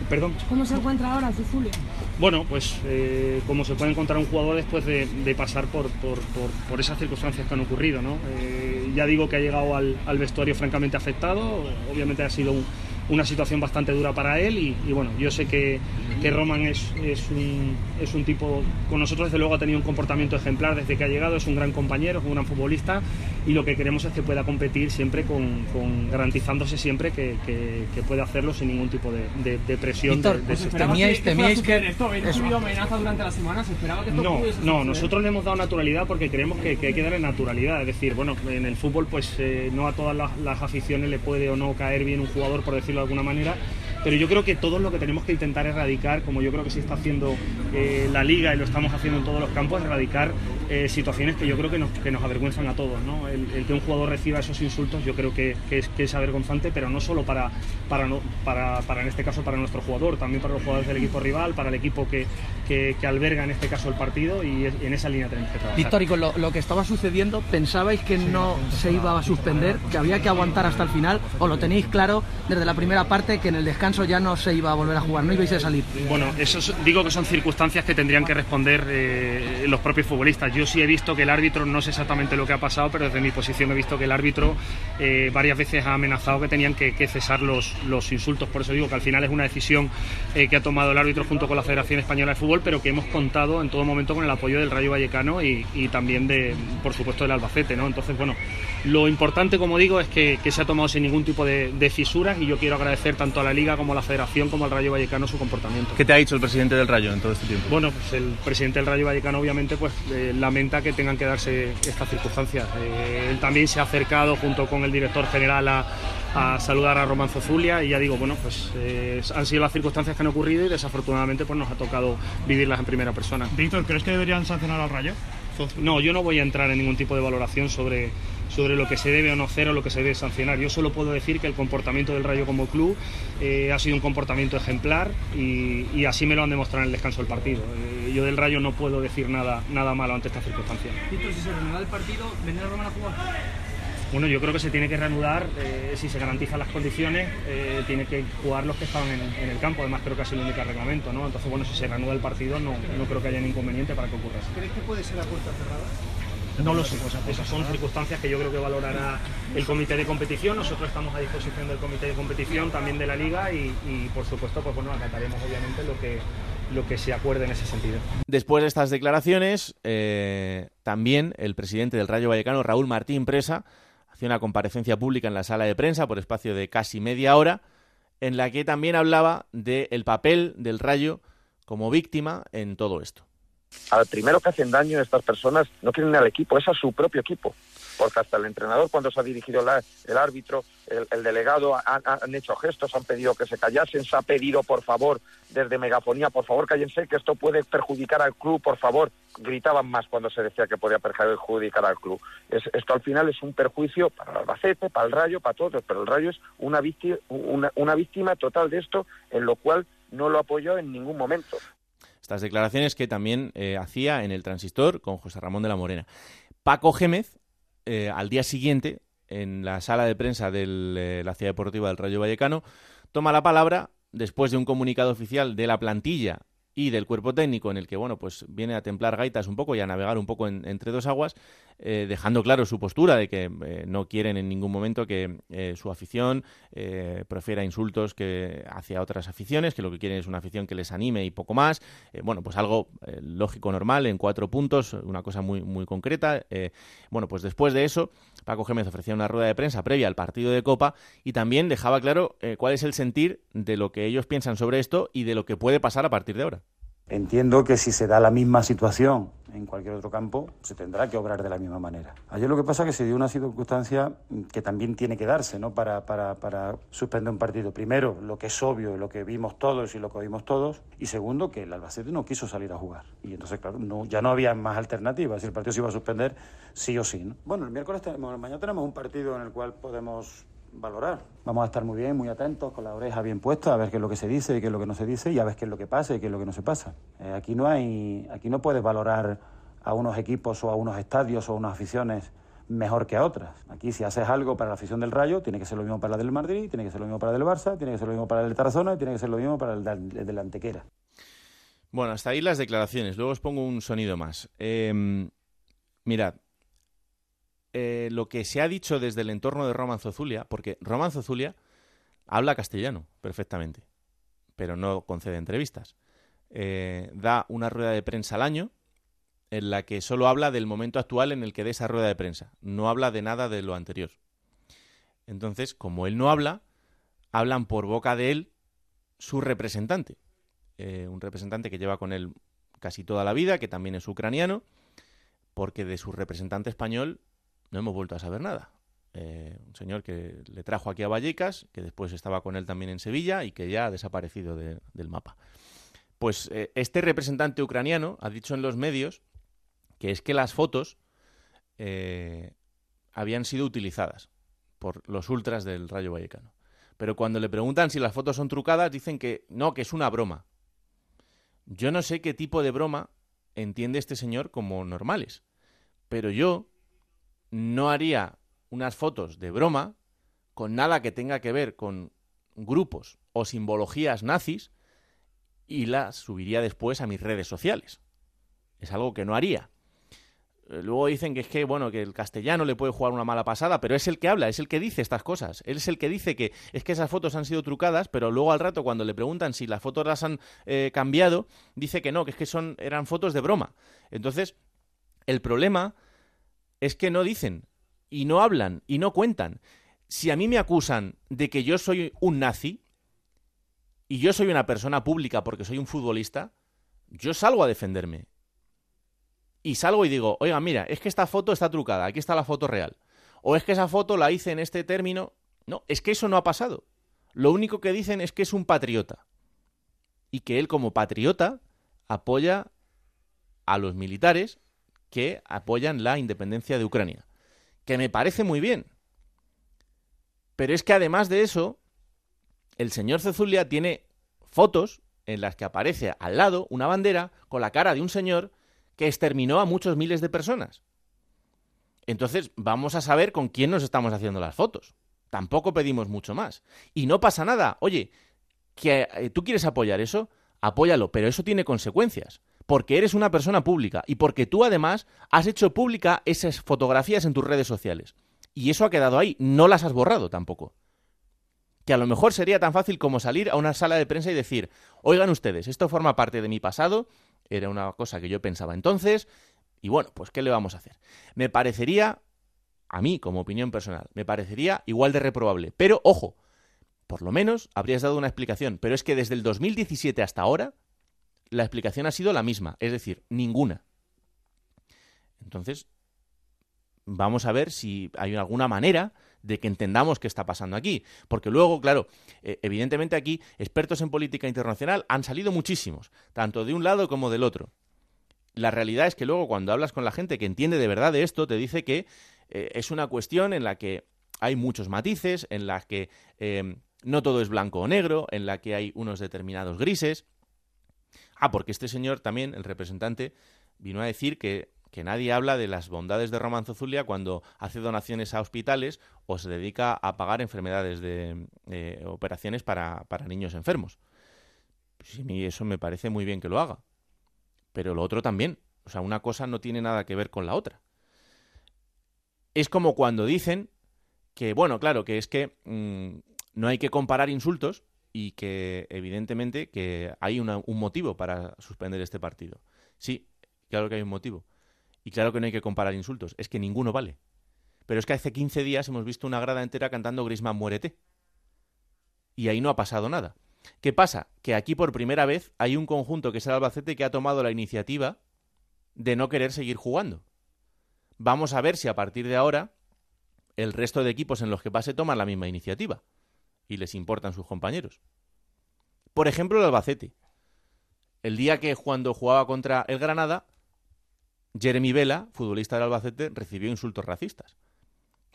Perdón. ¿Cómo se encuentra ahora Zuzulia? Bueno, pues eh, como se puede encontrar un jugador después de, pasar por, por, esas circunstancias que han ocurrido. ¿no? Eh, ya digo que ha llegado al, al vestuario francamente afectado, obviamente ha sido un, una situación bastante dura para él y, bueno, yo sé que, que Roman es, es, un, es un tipo, con nosotros desde luego ha tenido un comportamiento ejemplar desde que ha llegado, es un gran compañero, es un gran futbolista y lo que queremos es que pueda competir siempre con, garantizándose siempre que, que, puede hacerlo sin ningún tipo de, de, presión. Víctor, de, temíais, temíais que... Esto, ¿Habéis amenaza durante la semana? ¿Se esperaba que esto No, no, nosotros le hemos dado naturalidad porque creemos que, hay que darle naturalidad, es decir, bueno, en el fútbol pues eh, no a todas las, las aficiones le puede o no caer bien un jugador, por decirlo de alguna manera, pero yo creo que todo lo que tenemos que intentar erradicar, como yo creo que se está haciendo eh, la liga y lo estamos haciendo en todos los campos, erradicar eh, situaciones que yo creo que nos, que nos avergüenzan a todos. ¿no? El, que un jugador reciba esos insultos yo creo que, es, que es avergonzante, pero no solo para, para, no, para, para, en este caso para nuestro jugador, también para los jugadores del equipo rival, para el equipo que, que, alberga en este caso el partido y en esa línea tenemos que trabajar. Con lo, lo, que estaba sucediendo, ¿pensabais que no se iba a suspender, que había que aguantar hasta el final o lo tenéis claro desde la primera parte que en el descanso ya no se iba a volver a jugar, no ibais a salir. Bueno, eso digo que son circunstancias que tendrían que responder eh, los propios futbolistas. Yo sí he visto que el árbitro, no sé exactamente lo que ha pasado, pero desde mi posición he visto que el árbitro eh, varias veces ha amenazado que tenían que, cesar los, los, insultos. Por eso digo que al final es una decisión eh, que ha tomado el árbitro junto con la Federación Española de Fútbol, pero que hemos contado en todo momento con el apoyo del Rayo Vallecano y, también de, por supuesto, del Albacete. ¿no? Entonces, bueno, lo importante, como digo, es que, se ha tomado sin ningún tipo de, de fisuras y yo quiero agradecer tanto a la Liga como la Federación como al Rayo Vallecano su comportamiento. ¿Qué te ha dicho el presidente del Rayo en todo este tiempo? Bueno, pues el presidente del Rayo Vallecano obviamente pues eh, lamenta que tengan que darse estas circunstancias. Eh, él también se ha acercado junto con el director general a, saludar a Román Zozulia y ya digo, bueno, pues eh, han sido las circunstancias que han ocurrido y desafortunadamente pues nos ha tocado vivirlas en primera persona. Víctor, ¿crees que deberían sancionar al Rayo? No, yo no voy a entrar en ningún tipo de valoración sobre sobre lo que se debe o no hacer o lo que se debe sancionar. Yo solo puedo decir que el comportamiento del Rayo como club eh, ha sido un comportamiento ejemplar y, así me lo han demostrado en el descanso del partido. Eh, yo del Rayo no puedo decir nada, nada malo ante esta circunstancia. si se renueva el partido, ¿vendrá Román a jugar? Bueno, yo creo que se tiene que reanudar, eh, si se garantizan las condiciones, tiene que jugar los que estaban en, el campo, además creo que lo indica el reglamento, ¿no? Entonces, bueno, si se reanuda el partido, no, no creo que haya ningún inconveniente para que ocurra. ¿Crees que puede ser a puerta cerrada? No lo sé, pues esas son circunstancias que yo creo que valorará el comité de competición. Nosotros estamos a disposición del comité de competición, también de la liga y, por supuesto, pues bueno, acataremos obviamente lo que lo que se acuerde en ese sentido. Después de estas declaraciones, eh, también el presidente del Rayo Vallecano, Raúl Martín Presa, hacía una comparecencia pública en la sala de prensa por espacio de casi media hora, en la que también hablaba del papel del Rayo como víctima en todo esto al primero que hacen daño estas personas no quieren al equipo, es a su propio equipo. Porque hasta el entrenador, cuando se ha dirigido el árbitro, el, delegado, han, hecho gestos, han pedido que se callasen, se ha pedido, por favor, desde megafonía, por favor, cállense, que esto puede perjudicar al club, por favor. Gritaban más cuando se decía que podía perjudicar al club. esto al final es un perjuicio para el Albacete, para el Rayo, para todos, pero el Rayo es una víctima, una, víctima total de esto, en lo cual no lo apoyó en ningún momento. Estas declaraciones que también eh, hacía en el transistor con José Ramón de la Morena. Paco Gémez, eh, al día siguiente, en la sala de prensa de eh, la ciudad deportiva del Rayo Vallecano, toma la palabra después de un comunicado oficial de la plantilla y del cuerpo técnico en el que bueno pues viene a templar gaitas un poco y a navegar un poco entre dos aguas eh, dejando claro su postura de que eh, no quieren en ningún momento que eh, su afición prefiera insultos que hacia otras aficiones que lo que quieren es una afición que les anime y poco más. Bueno pues algo lógico normal en cuatro puntos una cosa muy muy concreta. Bueno pues después de eso Paco Gémez ofrecía una rueda de prensa previa al partido de Copa y también dejaba claro cuál es el sentir de lo que ellos piensan sobre esto y de lo que puede pasar a partir de ahora Entiendo que si se da la misma situación en cualquier otro campo, se tendrá que obrar de la misma manera. Ayer lo que pasa es que se dio una circunstancia que también tiene que darse ¿no? para, para, para suspender un partido. Primero, lo que es obvio, lo que vimos todos y lo que oímos todos. Y segundo, que el Albacete no quiso salir a jugar. Y entonces, claro, no, ya no había más alternativas. El partido se iba a suspender, sí o sí. ¿no? Bueno, el miércoles tenemos, mañana tenemos un partido en el cual podemos valorar. Vamos a estar muy bien, muy atentos, con la oreja bien puesta, a ver qué es lo que se dice y qué es lo que no se dice y a ver qué es lo que pasa y qué es lo que no se pasa. Eh, aquí no hay, aquí no puedes valorar a unos equipos o a unos estadios o a unas aficiones mejor que a otras. Aquí si haces algo para la afición del Rayo, tiene que ser lo mismo para la del Madrid, tiene que ser lo mismo para el del Barça, tiene que ser lo mismo para el de Tarazona y tiene que ser lo mismo para el de, la Antequera. Bueno, hasta ahí las declaraciones. Luego os pongo un sonido más. Eh, mirad, eh, lo que se ha dicho desde el entorno de Roman Zozulia, porque Roman Zozulia habla castellano perfectamente, pero no concede entrevistas. Eh, da una rueda de prensa al año en la que solo habla del momento actual en el que dé esa rueda de prensa, no habla de nada de lo anterior. Entonces, como él no habla, hablan por boca de él su representante, eh, un representante que lleva con él casi toda la vida, que también es ucraniano, porque de su representante español no hemos vuelto a saber nada. Eh, un señor que le trajo aquí a Vallecas, que después estaba con él también en Sevilla y que ya ha desaparecido del mapa. Pues eh, este representante ucraniano ha dicho en los medios que es que las fotos eh, habían sido utilizadas por los ultras del Rayo Vallecano. Pero cuando le preguntan si las fotos son trucadas, dicen que no, que es una broma. Yo no sé qué tipo de broma entiende este señor como normales, pero yo no haría unas fotos de broma con nada que tenga que ver con grupos o simbologías nazis y las subiría después a mis redes sociales. Es algo que no haría. Eh, luego dicen que es que, bueno, que el castellano le puede jugar una mala pasada, pero es el que habla, es el que dice estas cosas. Él es el que dice que es que esas fotos han sido trucadas, pero luego al rato cuando le preguntan si las fotos las han eh, cambiado, dice que no, que es que son, eran fotos de broma. Entonces, el problema es que no dicen y no hablan y no cuentan. Si a mí me acusan de que yo soy un nazi y yo soy una persona pública porque soy un futbolista, yo salgo a defenderme. Y salgo y digo, oiga, mira, es que esta foto está trucada, aquí está la foto real. O es que esa foto la hice en este término. No, es que eso no ha pasado. Lo único que dicen es que es un patriota. Y que él como patriota apoya a los militares que apoyan la independencia de Ucrania. que me parece muy bien. Pero es que además de eso, el señor Cezulia tiene fotos en las que aparece al lado una bandera con la cara de un señor que exterminó a muchos miles de personas. Entonces, vamos a saber con quién nos estamos haciendo las fotos. Tampoco pedimos mucho más. Y no pasa nada. Oye, que eh, tú quieres apoyar eso, apóyalo, pero eso tiene consecuencias. Porque eres una persona pública y porque tú además has hecho pública esas fotografías en tus redes sociales. Y eso ha quedado ahí, no las has borrado tampoco. Que a lo mejor sería tan fácil como salir a una sala de prensa y decir, oigan ustedes, esto forma parte de mi pasado, era una cosa que yo pensaba entonces, y bueno, pues ¿qué le vamos a hacer? Me parecería, a mí como opinión personal, me parecería igual de reprobable. Pero ojo, por lo menos habrías dado una explicación. Pero es que desde el 2017 hasta ahora, la explicación ha sido la misma, es decir, ninguna. Entonces, vamos a ver si hay alguna manera de que entendamos qué está pasando aquí. Porque luego, claro, eh, evidentemente aquí expertos en política internacional han salido muchísimos, tanto de un lado como del otro la realidad es que luego cuando hablas con la gente que entiende de verdad de esto, te dice que eh, es una cuestión en la que hay muchos matices, en la que em, no todo es blanco o negro, en la que hay unos determinados grises. Ah, porque este señor también, el representante, vino a decir que, que nadie habla de las bondades de Romanzo Zulia cuando hace donaciones a hospitales o se dedica a pagar enfermedades de eh, operaciones para, para niños enfermos. Pues a mí eso me parece muy bien que lo haga pero lo otro también. O sea, una cosa no tiene nada que ver con la otra. Es como cuando dicen que, bueno, claro, que es que mm, no hay que comparar insultos y que evidentemente que hay un motivo para suspender este partido. Sí, claro que hay un motivo. Y claro que no hay que comparar insultos. Es que ninguno vale. Pero es que hace 15 días hemos visto una grada entera cantando Grisman muérete. Y ahí no ha pasado nada. ¿Qué pasa? Que aquí por primera vez hay un conjunto que es el Albacete que ha tomado la iniciativa de no querer seguir jugando. Vamos a ver si a partir de ahora el resto de equipos en los que pase toman la misma iniciativa y les importan sus compañeros. Por ejemplo, el Albacete. El día que cuando jugaba contra el Granada, Jeremy Vela, futbolista del Albacete, recibió insultos racistas.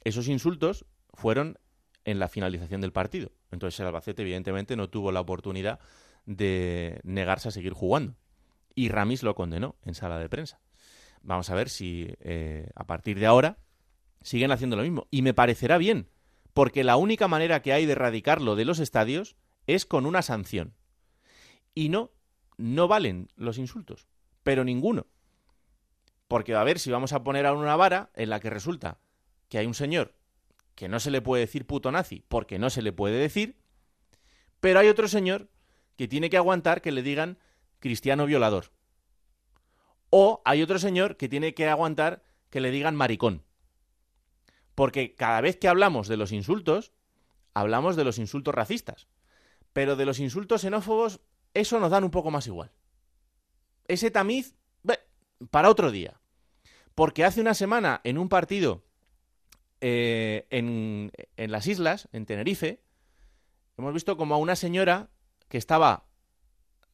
Esos insultos fueron en la finalización del partido. Entonces el Albacete, evidentemente, no tuvo la oportunidad de negarse a seguir jugando. Y Ramis lo condenó en sala de prensa. Vamos a ver si eh, a partir de ahora siguen haciendo lo mismo. Y me parecerá bien, porque la única manera que hay de erradicarlo de los estadios es con una sanción. Y no, no valen los insultos, pero ninguno. Porque a ver si vamos a poner a una vara en la que resulta que hay un señor que no se le puede decir puto nazi porque no se le puede decir, pero hay otro señor que tiene que aguantar que le digan cristiano violador. O hay otro señor que tiene que aguantar que le digan maricón. Porque cada vez que hablamos de los insultos, hablamos de los insultos racistas. Pero de los insultos xenófobos, eso nos dan un poco más igual. Ese tamiz, para otro día. Porque hace una semana, en un partido eh, en, en las islas, en Tenerife, hemos visto como a una señora que estaba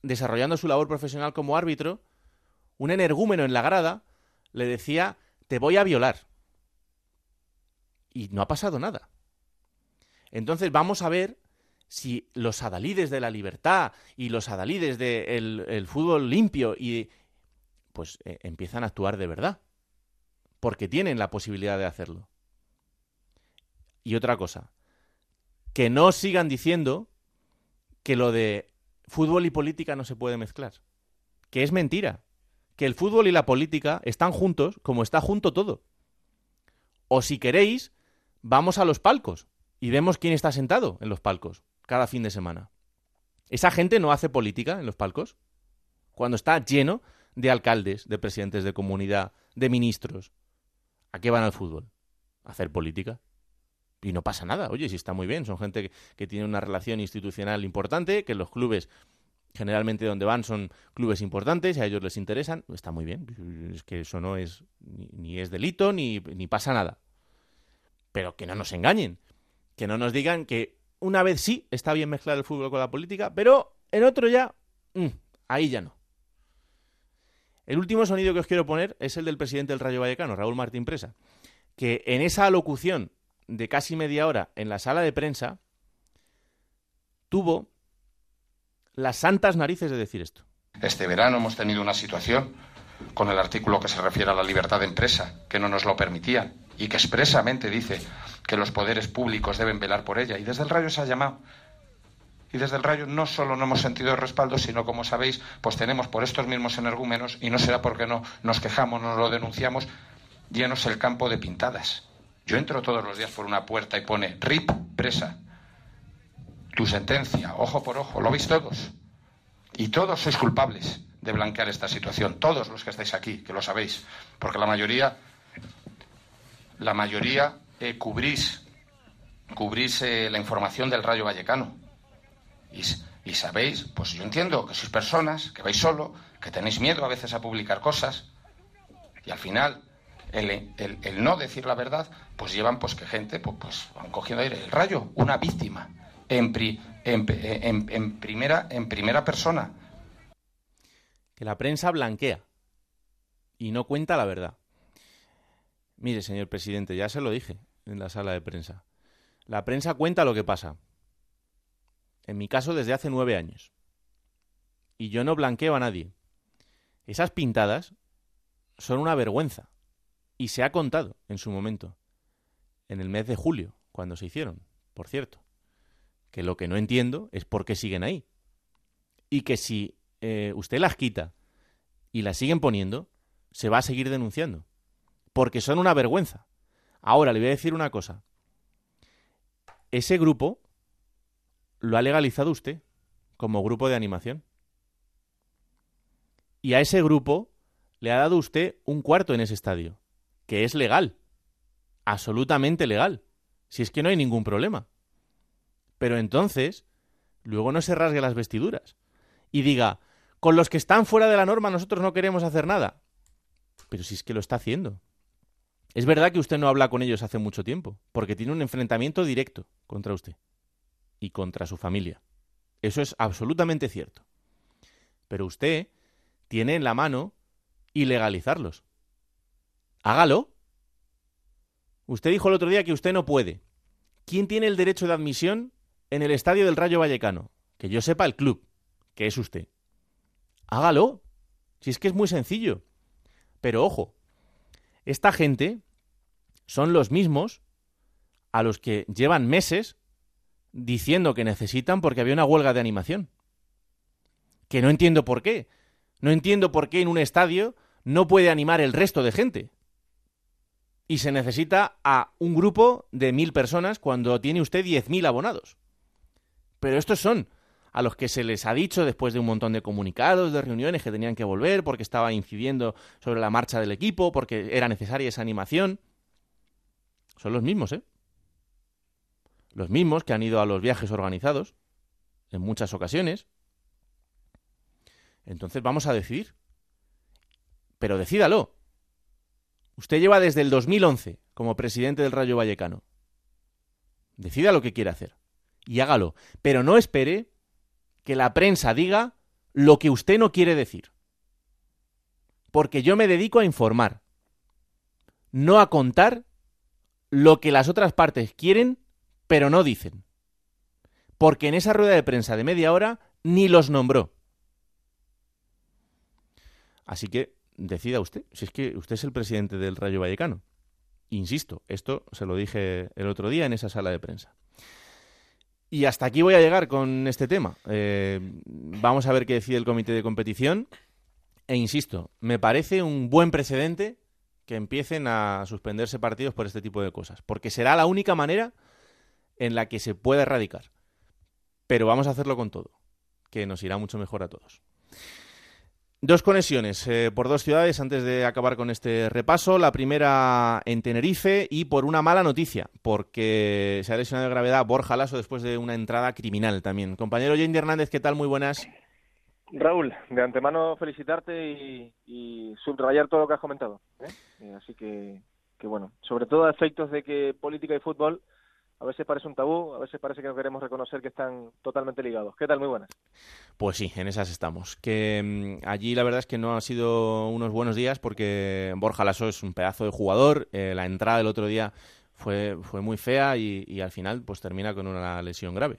desarrollando su labor profesional como árbitro, un energúmeno en la grada le decía, te voy a violar. Y no ha pasado nada. Entonces vamos a ver si los adalides de la libertad y los adalides del fútbol limpio y pues eh, empiezan a actuar de verdad. Porque tienen la posibilidad de hacerlo. Y otra cosa, que no sigan diciendo que lo de fútbol y política no se puede mezclar. Que es mentira. Que el fútbol y la política están juntos como está junto todo. O si queréis, vamos a los palcos y vemos quién está sentado en los palcos cada fin de semana. Esa gente no hace política en los palcos. Cuando está lleno de alcaldes, de presidentes de comunidad, de ministros. ¿A qué van al fútbol? ¿A hacer política? y no pasa nada. Oye, si está muy bien, son gente que, tiene una relación institucional importante, que los clubes generalmente donde van son clubes importantes y a ellos les interesan, está muy bien. Es que eso no es ni, es delito ni, ni, pasa nada. Pero que no nos engañen, que no nos digan que una vez sí está bien mezclar el fútbol con la política, pero en otro ya, mm, ahí ya no. El último sonido que os quiero poner es el del presidente del Rayo Vallecano, Raúl Martín Presa que en esa alocución de casi media hora en la sala de prensa tuvo las santas narices de decir esto. Este verano hemos tenido una situación con el artículo que se refiere a la libertad de empresa, que no nos lo permitía y que expresamente dice que los poderes públicos deben velar por ella. Y desde el Rayo se ha llamado. Y desde el Rayo no solo no hemos sentido respaldo, sino, como sabéis, pues tenemos por estos mismos energúmenos, y no será porque no nos quejamos, no lo denunciamos, llenos el campo de pintadas. Yo entro todos los días por una puerta y pone RIP, presa. Tu sentencia, ojo por ojo, lo veis todos. Y todos sois culpables de blanquear esta situación, todos los que estáis aquí, que lo sabéis, porque la mayoría, la mayoría eh, cubrís, eh, la información del Rayo Vallecano. Y, sabéis, pues yo entiendo que sois personas, que vais solo, que tenéis miedo a veces a publicar cosas, y al final el, el, no decir la verdad, pues llevan pues que gente pues, pues van cogiendo aire. El Rayo, una víctima, en, pri, en, en, primera, en primera persona. Que la prensa blanquea y no cuenta la verdad. Mire, señor presidente, ya se lo dije en la sala de prensa. La prensa cuenta lo que pasa. En mi caso, desde hace nueve años. Y yo no blanqueo a nadie. Esas pintadas son una vergüenza. Y se ha contado en su momento. En el mes de julio, cuando se hicieron, por cierto que lo que no entiendo es por qué siguen ahí. Y que si eh, usted las quita y las siguen poniendo, se va a seguir denunciando. Porque son una vergüenza. Ahora le voy a decir una cosa. Ese grupo lo ha legalizado usted como grupo de animación. Y a ese grupo le ha dado usted un cuarto en ese estadio, que es legal, absolutamente legal, si es que no hay ningún problema. Pero entonces, luego no se rasgue las vestiduras y diga, con los que están fuera de la norma nosotros no queremos hacer nada. Pero si es que lo está haciendo. Es verdad que usted no habla con ellos hace mucho tiempo, porque tiene un enfrentamiento directo contra usted y contra su familia. Eso es absolutamente cierto. Pero usted tiene en la mano ilegalizarlos. Hágalo. Usted dijo el otro día que usted no puede. ¿Quién tiene el derecho de admisión en el estadio del Rayo Vallecano. Que yo sepa el club, que es usted. Hágalo. Si es que es muy sencillo. Pero ojo, esta gente son los mismos a los que llevan meses diciendo que necesitan porque había una huelga de animación. Que no entiendo por qué. No entiendo por qué en un estadio no puede animar el resto de gente. Y se necesita a un grupo de mil personas cuando tiene usted diez mil abonados. Pero estos son a los que se les ha dicho después de un montón de comunicados, de reuniones que tenían que volver porque estaba incidiendo sobre la marcha del equipo, porque era necesaria esa animación. Son los mismos, ¿eh? Los mismos que han ido a los viajes organizados en muchas ocasiones. Entonces vamos a decidir. Pero decídalo. Usted lleva desde el 2011 como presidente del Rayo Vallecano. Decida lo que quiere hacer y hágalo. Pero no espere que la prensa diga lo que usted no quiere decir. Porque yo me dedico a informar, no a contar lo que las otras partes quieren, pero no dicen. Porque en esa rueda de prensa de media hora ni los nombró. Así que decida usted, si es que usted es el presidente del Rayo Vallecano. Insisto, esto se lo dije el otro día en esa sala de prensa. Y hasta aquí voy a llegar con este tema. Eh, vamos a ver qué decide el comité de competición. E insisto, me parece un buen precedente que empiecen a suspenderse partidos por este tipo de cosas, porque será la única manera en la que se pueda erradicar. Pero vamos a hacerlo con todo, que nos irá mucho mejor a todos. Dos conexiones eh, por dos ciudades antes de acabar con este repaso. La primera en Tenerife y por una mala noticia, porque se ha lesionado de gravedad Borja Lasso después de una entrada criminal también. Compañero Jane Hernández, ¿qué tal? Muy buenas. Raúl, de antemano felicitarte y, subrayar todo lo que has comentado. ¿eh? Eh, así que, que, bueno, sobre todo a efectos de que política y fútbol a veces parece un tabú, a veces parece que no queremos reconocer que están totalmente ligados. ¿Qué tal? Muy buenas. Pues sí, en esas estamos. Que mm, allí la verdad es que no ha sido unos buenos días porque Borja Lasso es un pedazo de jugador. Eh, la entrada del otro día fue, fue muy fea y, y al final pues termina con una lesión grave.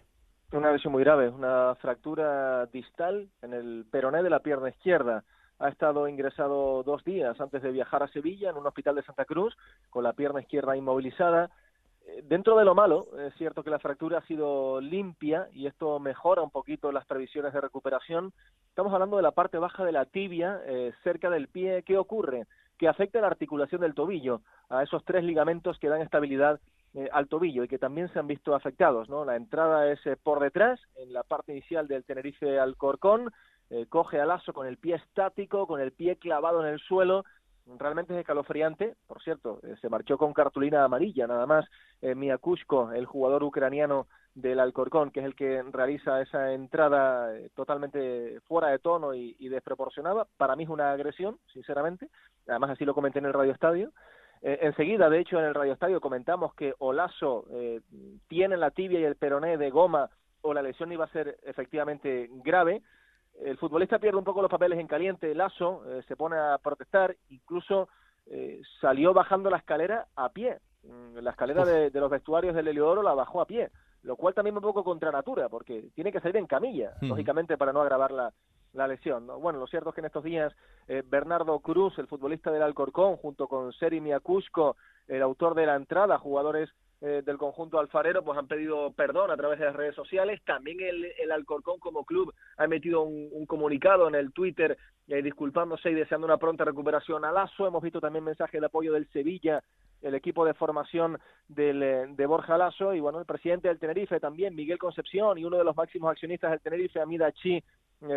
Una lesión muy grave, una fractura distal en el peroné de la pierna izquierda ha estado ingresado dos días antes de viajar a Sevilla en un hospital de Santa Cruz con la pierna izquierda inmovilizada. Eh, dentro de lo malo, es cierto que la fractura ha sido limpia y esto mejora un poquito las previsiones de recuperación. Estamos hablando de la parte baja de la tibia, eh, cerca del pie. ¿Qué ocurre? Que afecta la articulación del tobillo, a esos tres ligamentos que dan estabilidad eh, al tobillo y que también se han visto afectados. ¿no? La entrada es por detrás, en la parte inicial del Tenerife Alcorcón, eh, coge al aso con el pie estático, con el pie clavado en el suelo, realmente es escalofriante. Por cierto, eh, se marchó con cartulina amarilla, nada más. Eh, Miakushko, el jugador ucraniano del Alcorcón, que es el que realiza esa entrada eh, totalmente fuera de tono y, desproporcionada. Para mí es una agresión, sinceramente. Además, así lo comenté en el Radio Estadio. enseguida, de hecho, en el Radio Estadio comentamos que Olaso tiene la tibia y el peroné de goma o la lesión iba a ser efectivamente grave el futbolista pierde un poco los papeles en caliente, Lazo eh, se pone a protestar, incluso eh, salió bajando la escalera a pie. Mm, la escalera de, los vestuarios del Heliodoro la bajó a pie, lo cual también un poco contra natura, porque tiene que salir en camilla, lógicamente, para no agravar la, la lesión. Bueno, lo cierto es que en estos días eh, Bernardo Cruz, el futbolista del Alcorcón, junto con Seri Miacushko, el autor de la entrada, jugadores eh, del conjunto alfarero pues han pedido perdón a través de las redes sociales. También el, el Alcorcón como club ha emitido un, comunicado en el Twitter eh, disculpándose y deseando una pronta recuperación a Lazo. Hemos visto también mensaje de apoyo del Sevilla, el equipo de formación del, eh, de Borja Lazo y bueno, el presidente del Tenerife también, Miguel Concepción y uno de los máximos accionistas del Tenerife, Amida Chi,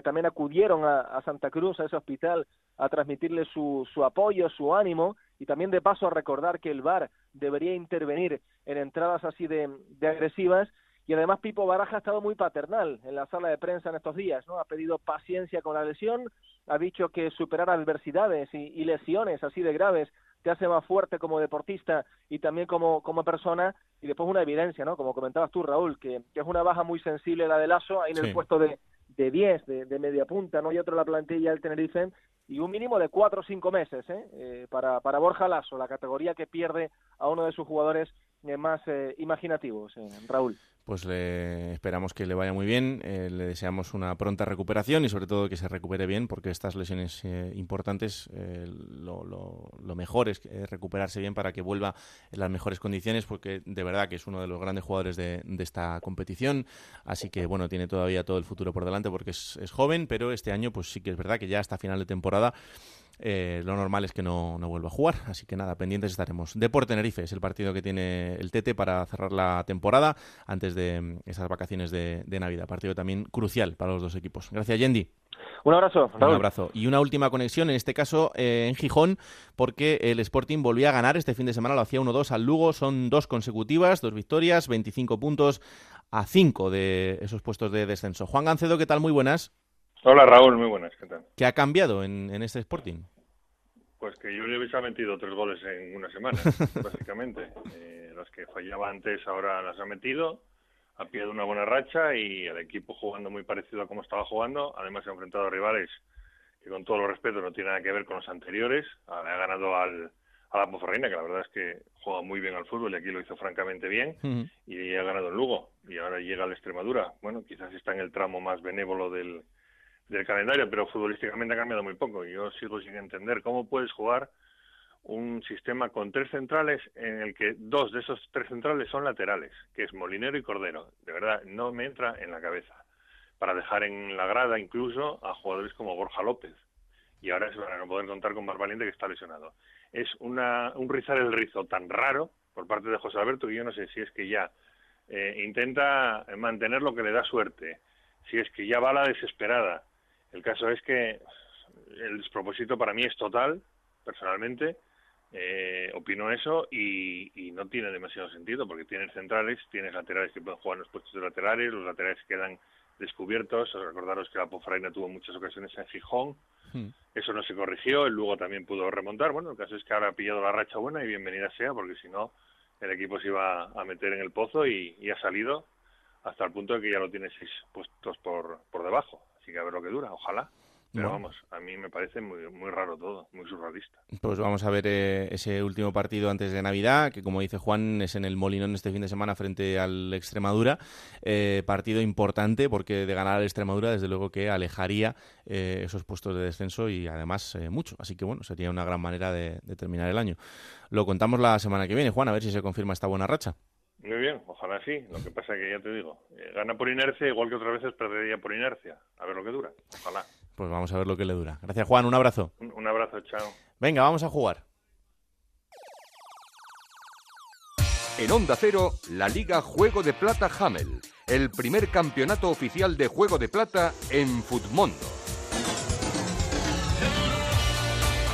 también acudieron a, a, Santa Cruz, a ese hospital, a transmitirle su, su apoyo, su ánimo y también de paso a recordar que el VAR debería intervenir en entradas así de, agresivas y además Pipo Baraja ha estado muy paternal en la sala de prensa en estos días, ¿no? Ha pedido paciencia con la lesión, ha dicho que superar adversidades y, lesiones así de graves te hace más fuerte como deportista y también como, como persona y después una evidencia, ¿no? Como comentabas tú, Raúl, que, es una baja muy sensible la de Lazo, ahí en el puesto de, de 10, de, de, media punta, no hay otro en la plantilla del Tenerife y un mínimo de cuatro o cinco meses ¿eh? Eh, para, para Borja Lasso, la categoría que pierde a uno de sus jugadores eh, más imaginativos, Raúl. Pues le esperamos que le vaya muy bien, eh, le deseamos una pronta recuperación y sobre todo que se recupere bien, porque estas lesiones eh, importantes eh, lo, mejor es recuperarse bien para que vuelva en las mejores condiciones, porque de verdad que es uno de los grandes jugadores de, esta competición, así que bueno, tiene todavía todo el futuro por delante porque es, es joven, pero este año pues sí que es verdad que ya hasta final de temporada eh, lo normal es que no, no, vuelva a jugar. Así que nada, pendientes estaremos. Deporte Tenerife es el partido que tiene el Tete para cerrar la temporada antes de mm, esas vacaciones de, Navidad. Partido también crucial para los dos equipos. Gracias, Yendi. Un abrazo. Un abrazo. Y una última conexión, en este caso eh, en Gijón, porque el Sporting volvía a ganar este fin de semana, lo hacía 1-2 al Lugo, son dos consecutivas, dos victorias, 25 puntos a 5 de esos puestos de descenso. Juan Gancedo, ¿qué tal? Muy buenas. Hola Raúl, muy buenas, ¿qué tal? ¿Qué ha cambiado en, este Sporting? Pues que yo le ha metido tres goles en una semana, básicamente. Eh, las que fallaba antes ahora las ha metido a pie de una buena racha y el equipo jugando muy parecido a como estaba jugando. Además ha enfrentado a rivales que con todo los respeto no tienen nada que ver con los anteriores. Ha ganado al, a la Poferreina, que la verdad es que juega muy bien al fútbol y aquí lo hizo francamente bien. Y ha ganado en Lugo. Y ahora llega a la Extremadura. Bueno, quizás está en el tramo más benévolo del, del calendario, pero futbolísticamente ha cambiado muy poco. Yo sigo sin entender cómo puedes jugar un sistema con tres centrales en el que dos de esos tres centrales son laterales, que es Molinero y Cordero. De verdad, no me entra en la cabeza. Para dejar en la grada incluso a jugadores como Borja López. Y ahora es para no poder contar con Valiente que está lesionado. Es una, un rizar el rizo tan raro por parte de José Alberto que yo no sé si es que ya eh, intenta mantener lo que le da suerte, si es que ya va a la desesperada, el caso es que el despropósito para mí es total, personalmente. Eh, opino eso y, no tiene demasiado sentido porque tienes centrales, tienes laterales que pueden jugar en los puestos de laterales, los laterales quedan descubiertos. Recordaros que la Pofraina tuvo muchas ocasiones en Gijón, hmm. eso no se corrigió, el Lugo también pudo remontar. Bueno, el caso es que ahora ha pillado la racha buena y bienvenida sea porque si no el equipo se iba a meter en el pozo y, y ha salido hasta el punto de que ya lo tiene seis puestos por, por debajo. Así que a ver lo que dura, ojalá. Pero Bueno. vamos, a mí me parece muy, muy raro todo, muy surrealista. Pues vamos a ver eh, ese último partido antes de Navidad, que como dice Juan, es en el Molinón este fin de semana frente al Extremadura. Eh, partido importante porque de ganar al Extremadura, desde luego que alejaría eh, esos puestos de descenso y además mucho. Así que bueno, sería una gran manera de, de terminar el año. Lo contamos la semana que viene, Juan, a ver si se confirma esta buena racha. Muy bien, ojalá sí. Lo que pasa que ya te digo, eh, gana por inercia, igual que otras veces perdería por inercia. A ver lo que dura, ojalá. Pues vamos a ver lo que le dura. Gracias, Juan, un abrazo. Un, un abrazo, chao. Venga, vamos a jugar. En Onda Cero, la Liga Juego de Plata Hamel, el primer campeonato oficial de Juego de Plata en Futmundo.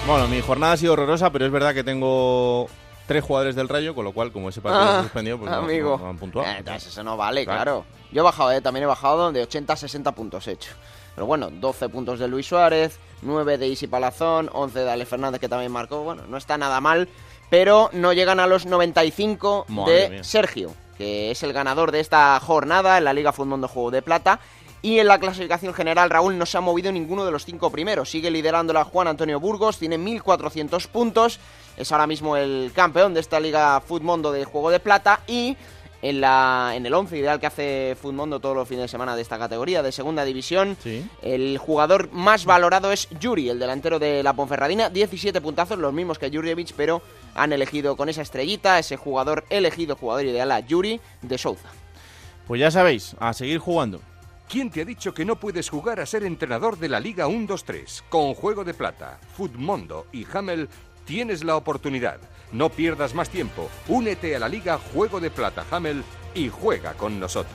Bueno, mi jornada ha sido horrorosa, pero es verdad que tengo tres jugadores del Rayo, con lo cual, como ese partido Ah, se suspendió, pues no- amigo. no, no han puntuado. Eh, entonces eso no vale, Claro. claro. Yo he bajado, eh, también he bajado de 80 a 60 puntos he hecho. Pero bueno, 12 puntos de Luis Suárez, 9 de Isi Palazón, 11 de Ale Fernández que también marcó. Bueno, no está nada mal, pero no llegan a los 95 Madre de mía. Sergio, que es el ganador de esta jornada en la Liga Fútbol de Juego de Plata. Y en la clasificación general, Raúl no se ha movido ninguno de los cinco primeros. Sigue liderándola Juan Antonio Burgos, tiene 1.400 puntos. Es ahora mismo el campeón de esta Liga Futmundo de Juego de Plata. Y en, la, en el 11 ideal que hace Futmundo todos los fines de semana de esta categoría de segunda división, el jugador más valorado es Yuri, el delantero de la Ponferradina. 17 puntazos, los mismos que Jurjevic, pero han elegido con esa estrellita, ese jugador elegido, jugador ideal a Yuri de Souza. Pues ya sabéis, a seguir jugando. ¿Quién te ha dicho que no puedes jugar a ser entrenador de la Liga 1-2-3? Con Juego de Plata, Futmundo y Hamel tienes la oportunidad. No pierdas más tiempo. Únete a la Liga Juego de Plata Hamel y juega con nosotros.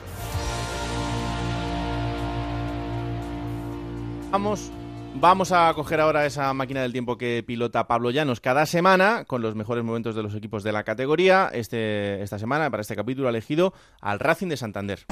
Vamos, vamos a coger ahora esa máquina del tiempo que pilota Pablo Llanos cada semana con los mejores momentos de los equipos de la categoría. Este, esta semana, para este capítulo, ha elegido al Racing de Santander.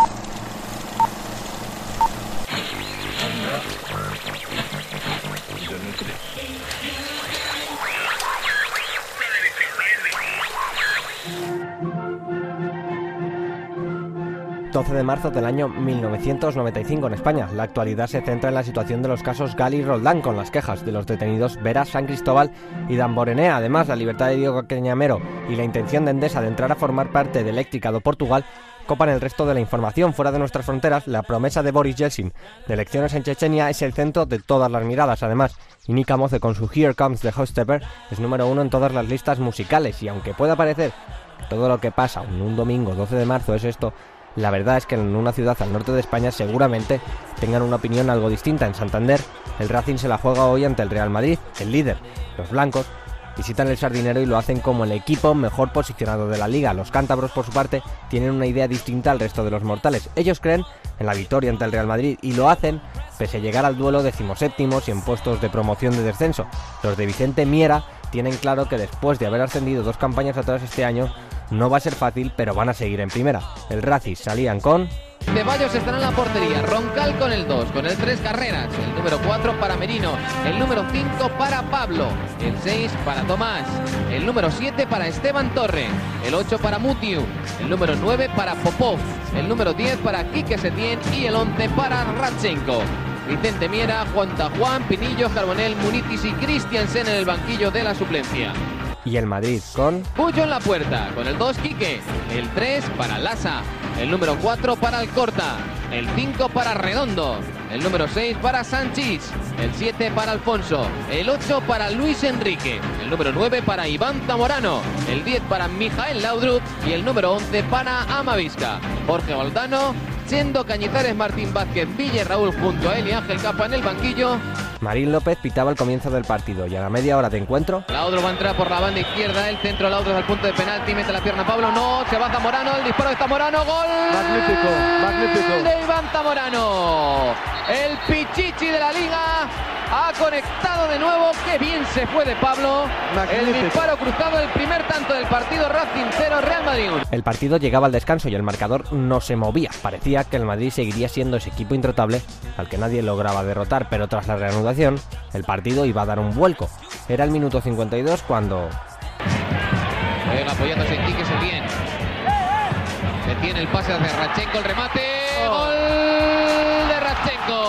12 de marzo del año 1995 en España. La actualidad se centra en la situación de los casos Gali y Roldán con las quejas de los detenidos Vera, San Cristóbal y Damborenea. Además, la libertad de Diego Cañamero y la intención de Endesa de entrar a formar parte de Eléctrica do Portugal copan el resto de la información fuera de nuestras fronteras. La promesa de Boris Yeltsin de elecciones en Chechenia es el centro de todas las miradas. Además, Inika Moze con su Here Comes the Hostepper es número uno en todas las listas musicales y aunque pueda parecer que todo lo que pasa en un domingo 12 de marzo es esto, la verdad es que en una ciudad al norte de España seguramente tengan una opinión algo distinta. En Santander, el Racing se la juega hoy ante el Real Madrid, el líder. Los blancos visitan el Sardinero y lo hacen como el equipo mejor posicionado de la liga. Los cántabros, por su parte, tienen una idea distinta al resto de los mortales. Ellos creen en la victoria ante el Real Madrid y lo hacen pese a llegar al duelo decimoséptimos y en puestos de promoción de descenso. Los de Vicente Miera tienen claro que después de haber ascendido dos campañas atrás este año, no va a ser fácil, pero van a seguir en primera. El Racing salían con... Ceballos estará en la portería, Roncal con el 2, con el 3 Carreras, el número 4 para Merino, el número 5 para Pablo, el 6 para Tomás, el número 7 para Esteban Torre, el 8 para Mutiu, el número 9 para Popov, el número 10 para Quique Setién. Y el 11 para Radchenko. Vicente Miera, Juan Juan, Pinillo, Carbonel, Munitis y Christiansen en el banquillo de la suplencia. Y el Madrid con... Puyo en la puerta, con el 2 Quique, el 3 para Lasa, el número 4 para Alcorta, el 5 para Redondo, el número 6 para Sánchez, el 7 para Alfonso, el 8 para Luis Enrique, el número 9 para Iván Zamorano, el 10 para Mijael Laudrup y el número 11 para Amavisca. Jorge Valdano, Chendo Cañizares, Martín Vázquez, Villa y Raúl junto a él y Ángel Capa en el banquillo. Marín López pitaba el comienzo del partido y a la media hora de encuentro... Laudrup va a entrar por la banda izquierda, el centro Laudrup al punto de penalti, mete la pierna Pablo, no, se va Zamorano, el disparo de Zamorano, gol. Magnífico, magnífico. De Iván Zamorano. El Pichichi de la liga ha conectado de nuevo. Qué bien se fue de Pablo. El disparo cruzado, el primer tanto del partido Racing 0, Real Madrid 1. El partido llegaba al descanso y el marcador no se movía. Parecía que el Madrid seguiría siendo ese equipo intratable al que nadie lograba derrotar, pero tras la reanudación, el partido iba a dar un vuelco. Era el minuto 52 cuando... Juega apoyándose en Quique Setién. Detiene el pase hacia Rachenko, el remate. Gol de Rachenko.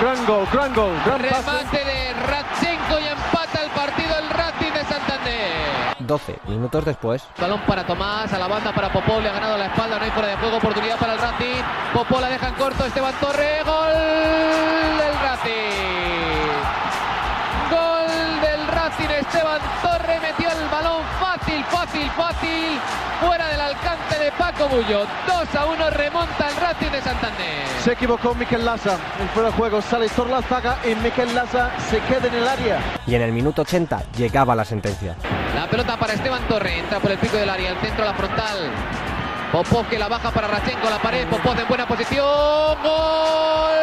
Gran gol, gran gol, gran pase. Remate de Rachenko y empata el partido el Racing de Santander. 12 minutos después. Balón para Tomás, a la banda para Popó, le ha ganado la espalda, no hay fuera de juego, oportunidad para el Racing. Popó la deja en corto, Esteban Torre, gol del Racing. Fácil, fuera del alcance de Paco Bullo. 2 a 1 remonta el Racing de Santander. Se equivocó Miquel Lasa. El fuera de juego sale Torlazaga y Miquel Lasa se queda en el área. Y en el minuto 80 llegaba la sentencia. La pelota para Esteban Torre, entra por el pico del área, el centro a la frontal. Popov que la baja para Rachenko, la pared, Popov en buena posición. ¡Gol!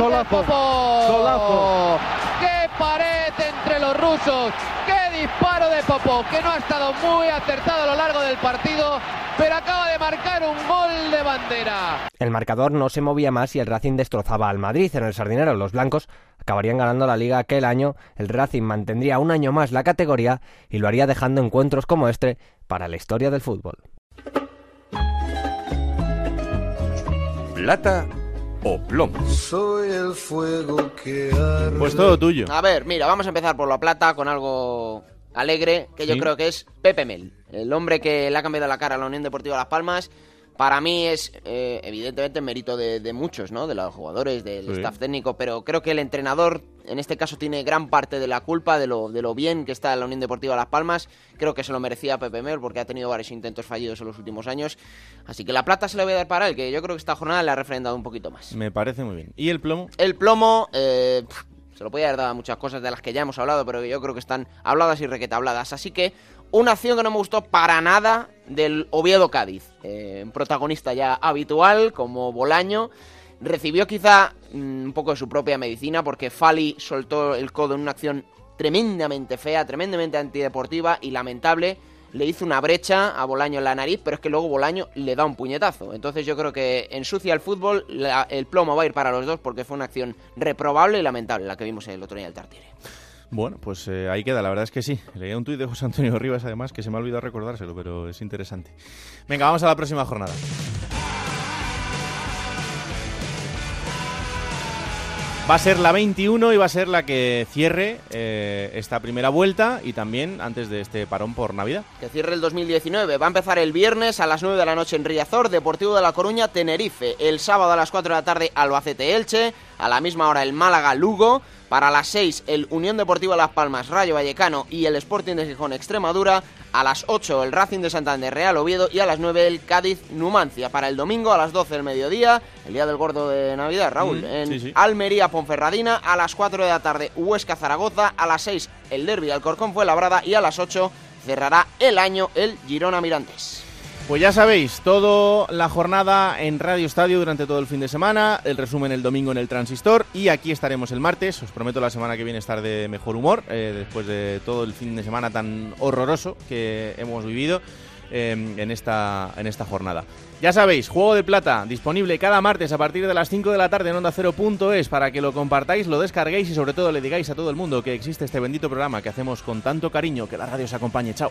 Golazo. de Popov. Golazo. ¡Qué pared entre los rusos! ¡Qué disparo de Popov! Que no ha estado muy acertado a lo largo del partido, pero acaba de marcar un gol de bandera. El marcador no se movía más y el Racing destrozaba al Madrid en el Sardinero. Los blancos acabarían ganando la liga aquel año. El Racing mantendría un año más la categoría y lo haría dejando encuentros como este para la historia del fútbol. Plata o plomo. Soy el fuego que Pues todo tuyo. A ver, mira, vamos a empezar por la plata con algo alegre, que yo Sí. creo que es Pepe Mel, el hombre que le ha cambiado la cara a la Unión Deportiva Las Palmas. Para mí es, eh, evidentemente, mérito de, de muchos, ¿no? De los jugadores, del Sí. staff técnico, pero creo que el entrenador, en este caso, tiene gran parte de la culpa de lo, de lo bien que está la Unión Deportiva Las Palmas. Creo que se lo merecía Pepe Mel, porque ha tenido varios intentos fallidos en los últimos años. Así que la plata se la voy a dar para él, que yo creo que esta jornada le ha refrendado un poquito más. Me parece muy bien. ¿Y el plomo? El plomo, eh, se lo podía haber dado a muchas cosas de las que ya hemos hablado, pero que yo creo que están habladas y requeta habladas. Así que una acción que no me gustó para nada del Oviedo Cádiz. Eh, protagonista ya habitual, como Bolaño. Recibió quizá mm, un poco de su propia medicina, porque Fali soltó el codo en una acción tremendamente fea, tremendamente antideportiva y lamentable. Le hizo una brecha a Bolaño en la nariz, pero es que luego Bolaño le da un puñetazo. Entonces yo creo que ensucia el fútbol, el plomo va a ir para los dos porque fue una acción reprobable y lamentable la que vimos el otro día en el Tartiere. Bueno, pues eh, ahí queda, la verdad es que sí. Leía un tuit de José Antonio Rivas, además, que se me ha olvidado recordárselo, pero es interesante. Venga, vamos a la próxima jornada. Va a ser la 21 y va a ser la que cierre eh, esta primera vuelta y también antes de este parón por Navidad. Que cierre el 2019. Va a empezar el viernes a las 9 de la noche en Riazor, Deportivo de La Coruña, Tenerife. El sábado a las 4 de la tarde, Albacete Elche. A la misma hora, el Málaga Lugo. Para las 6, el Unión Deportiva Las Palmas, Rayo Vallecano y el Sporting de Gijón, Extremadura. A las 8, el Racing de Santander, Real Oviedo. Y a las 9, el Cádiz Numancia. Para el domingo, a las 12 del mediodía, el día del gordo de Navidad, Raúl. Mm, en sí, sí. Almería, Ponferradina. A las 4 de la tarde, Huesca Zaragoza. A las 6, el Derby Alcorcón fue labrada. Y a las 8, cerrará el año el Girona Mirantes. Pues ya sabéis, toda la jornada en Radio Estadio durante todo el fin de semana, el resumen el domingo en el Transistor y aquí estaremos el martes. Os prometo la semana que viene estar de mejor humor, eh, después de todo el fin de semana tan horroroso que hemos vivido eh, en, esta, en esta jornada. Ya sabéis, Juego de Plata, disponible cada martes a partir de las 5 de la tarde en Onda Cero.es para que lo compartáis, lo descarguéis y sobre todo le digáis a todo el mundo que existe este bendito programa que hacemos con tanto cariño. Que la radio os acompañe. Chao.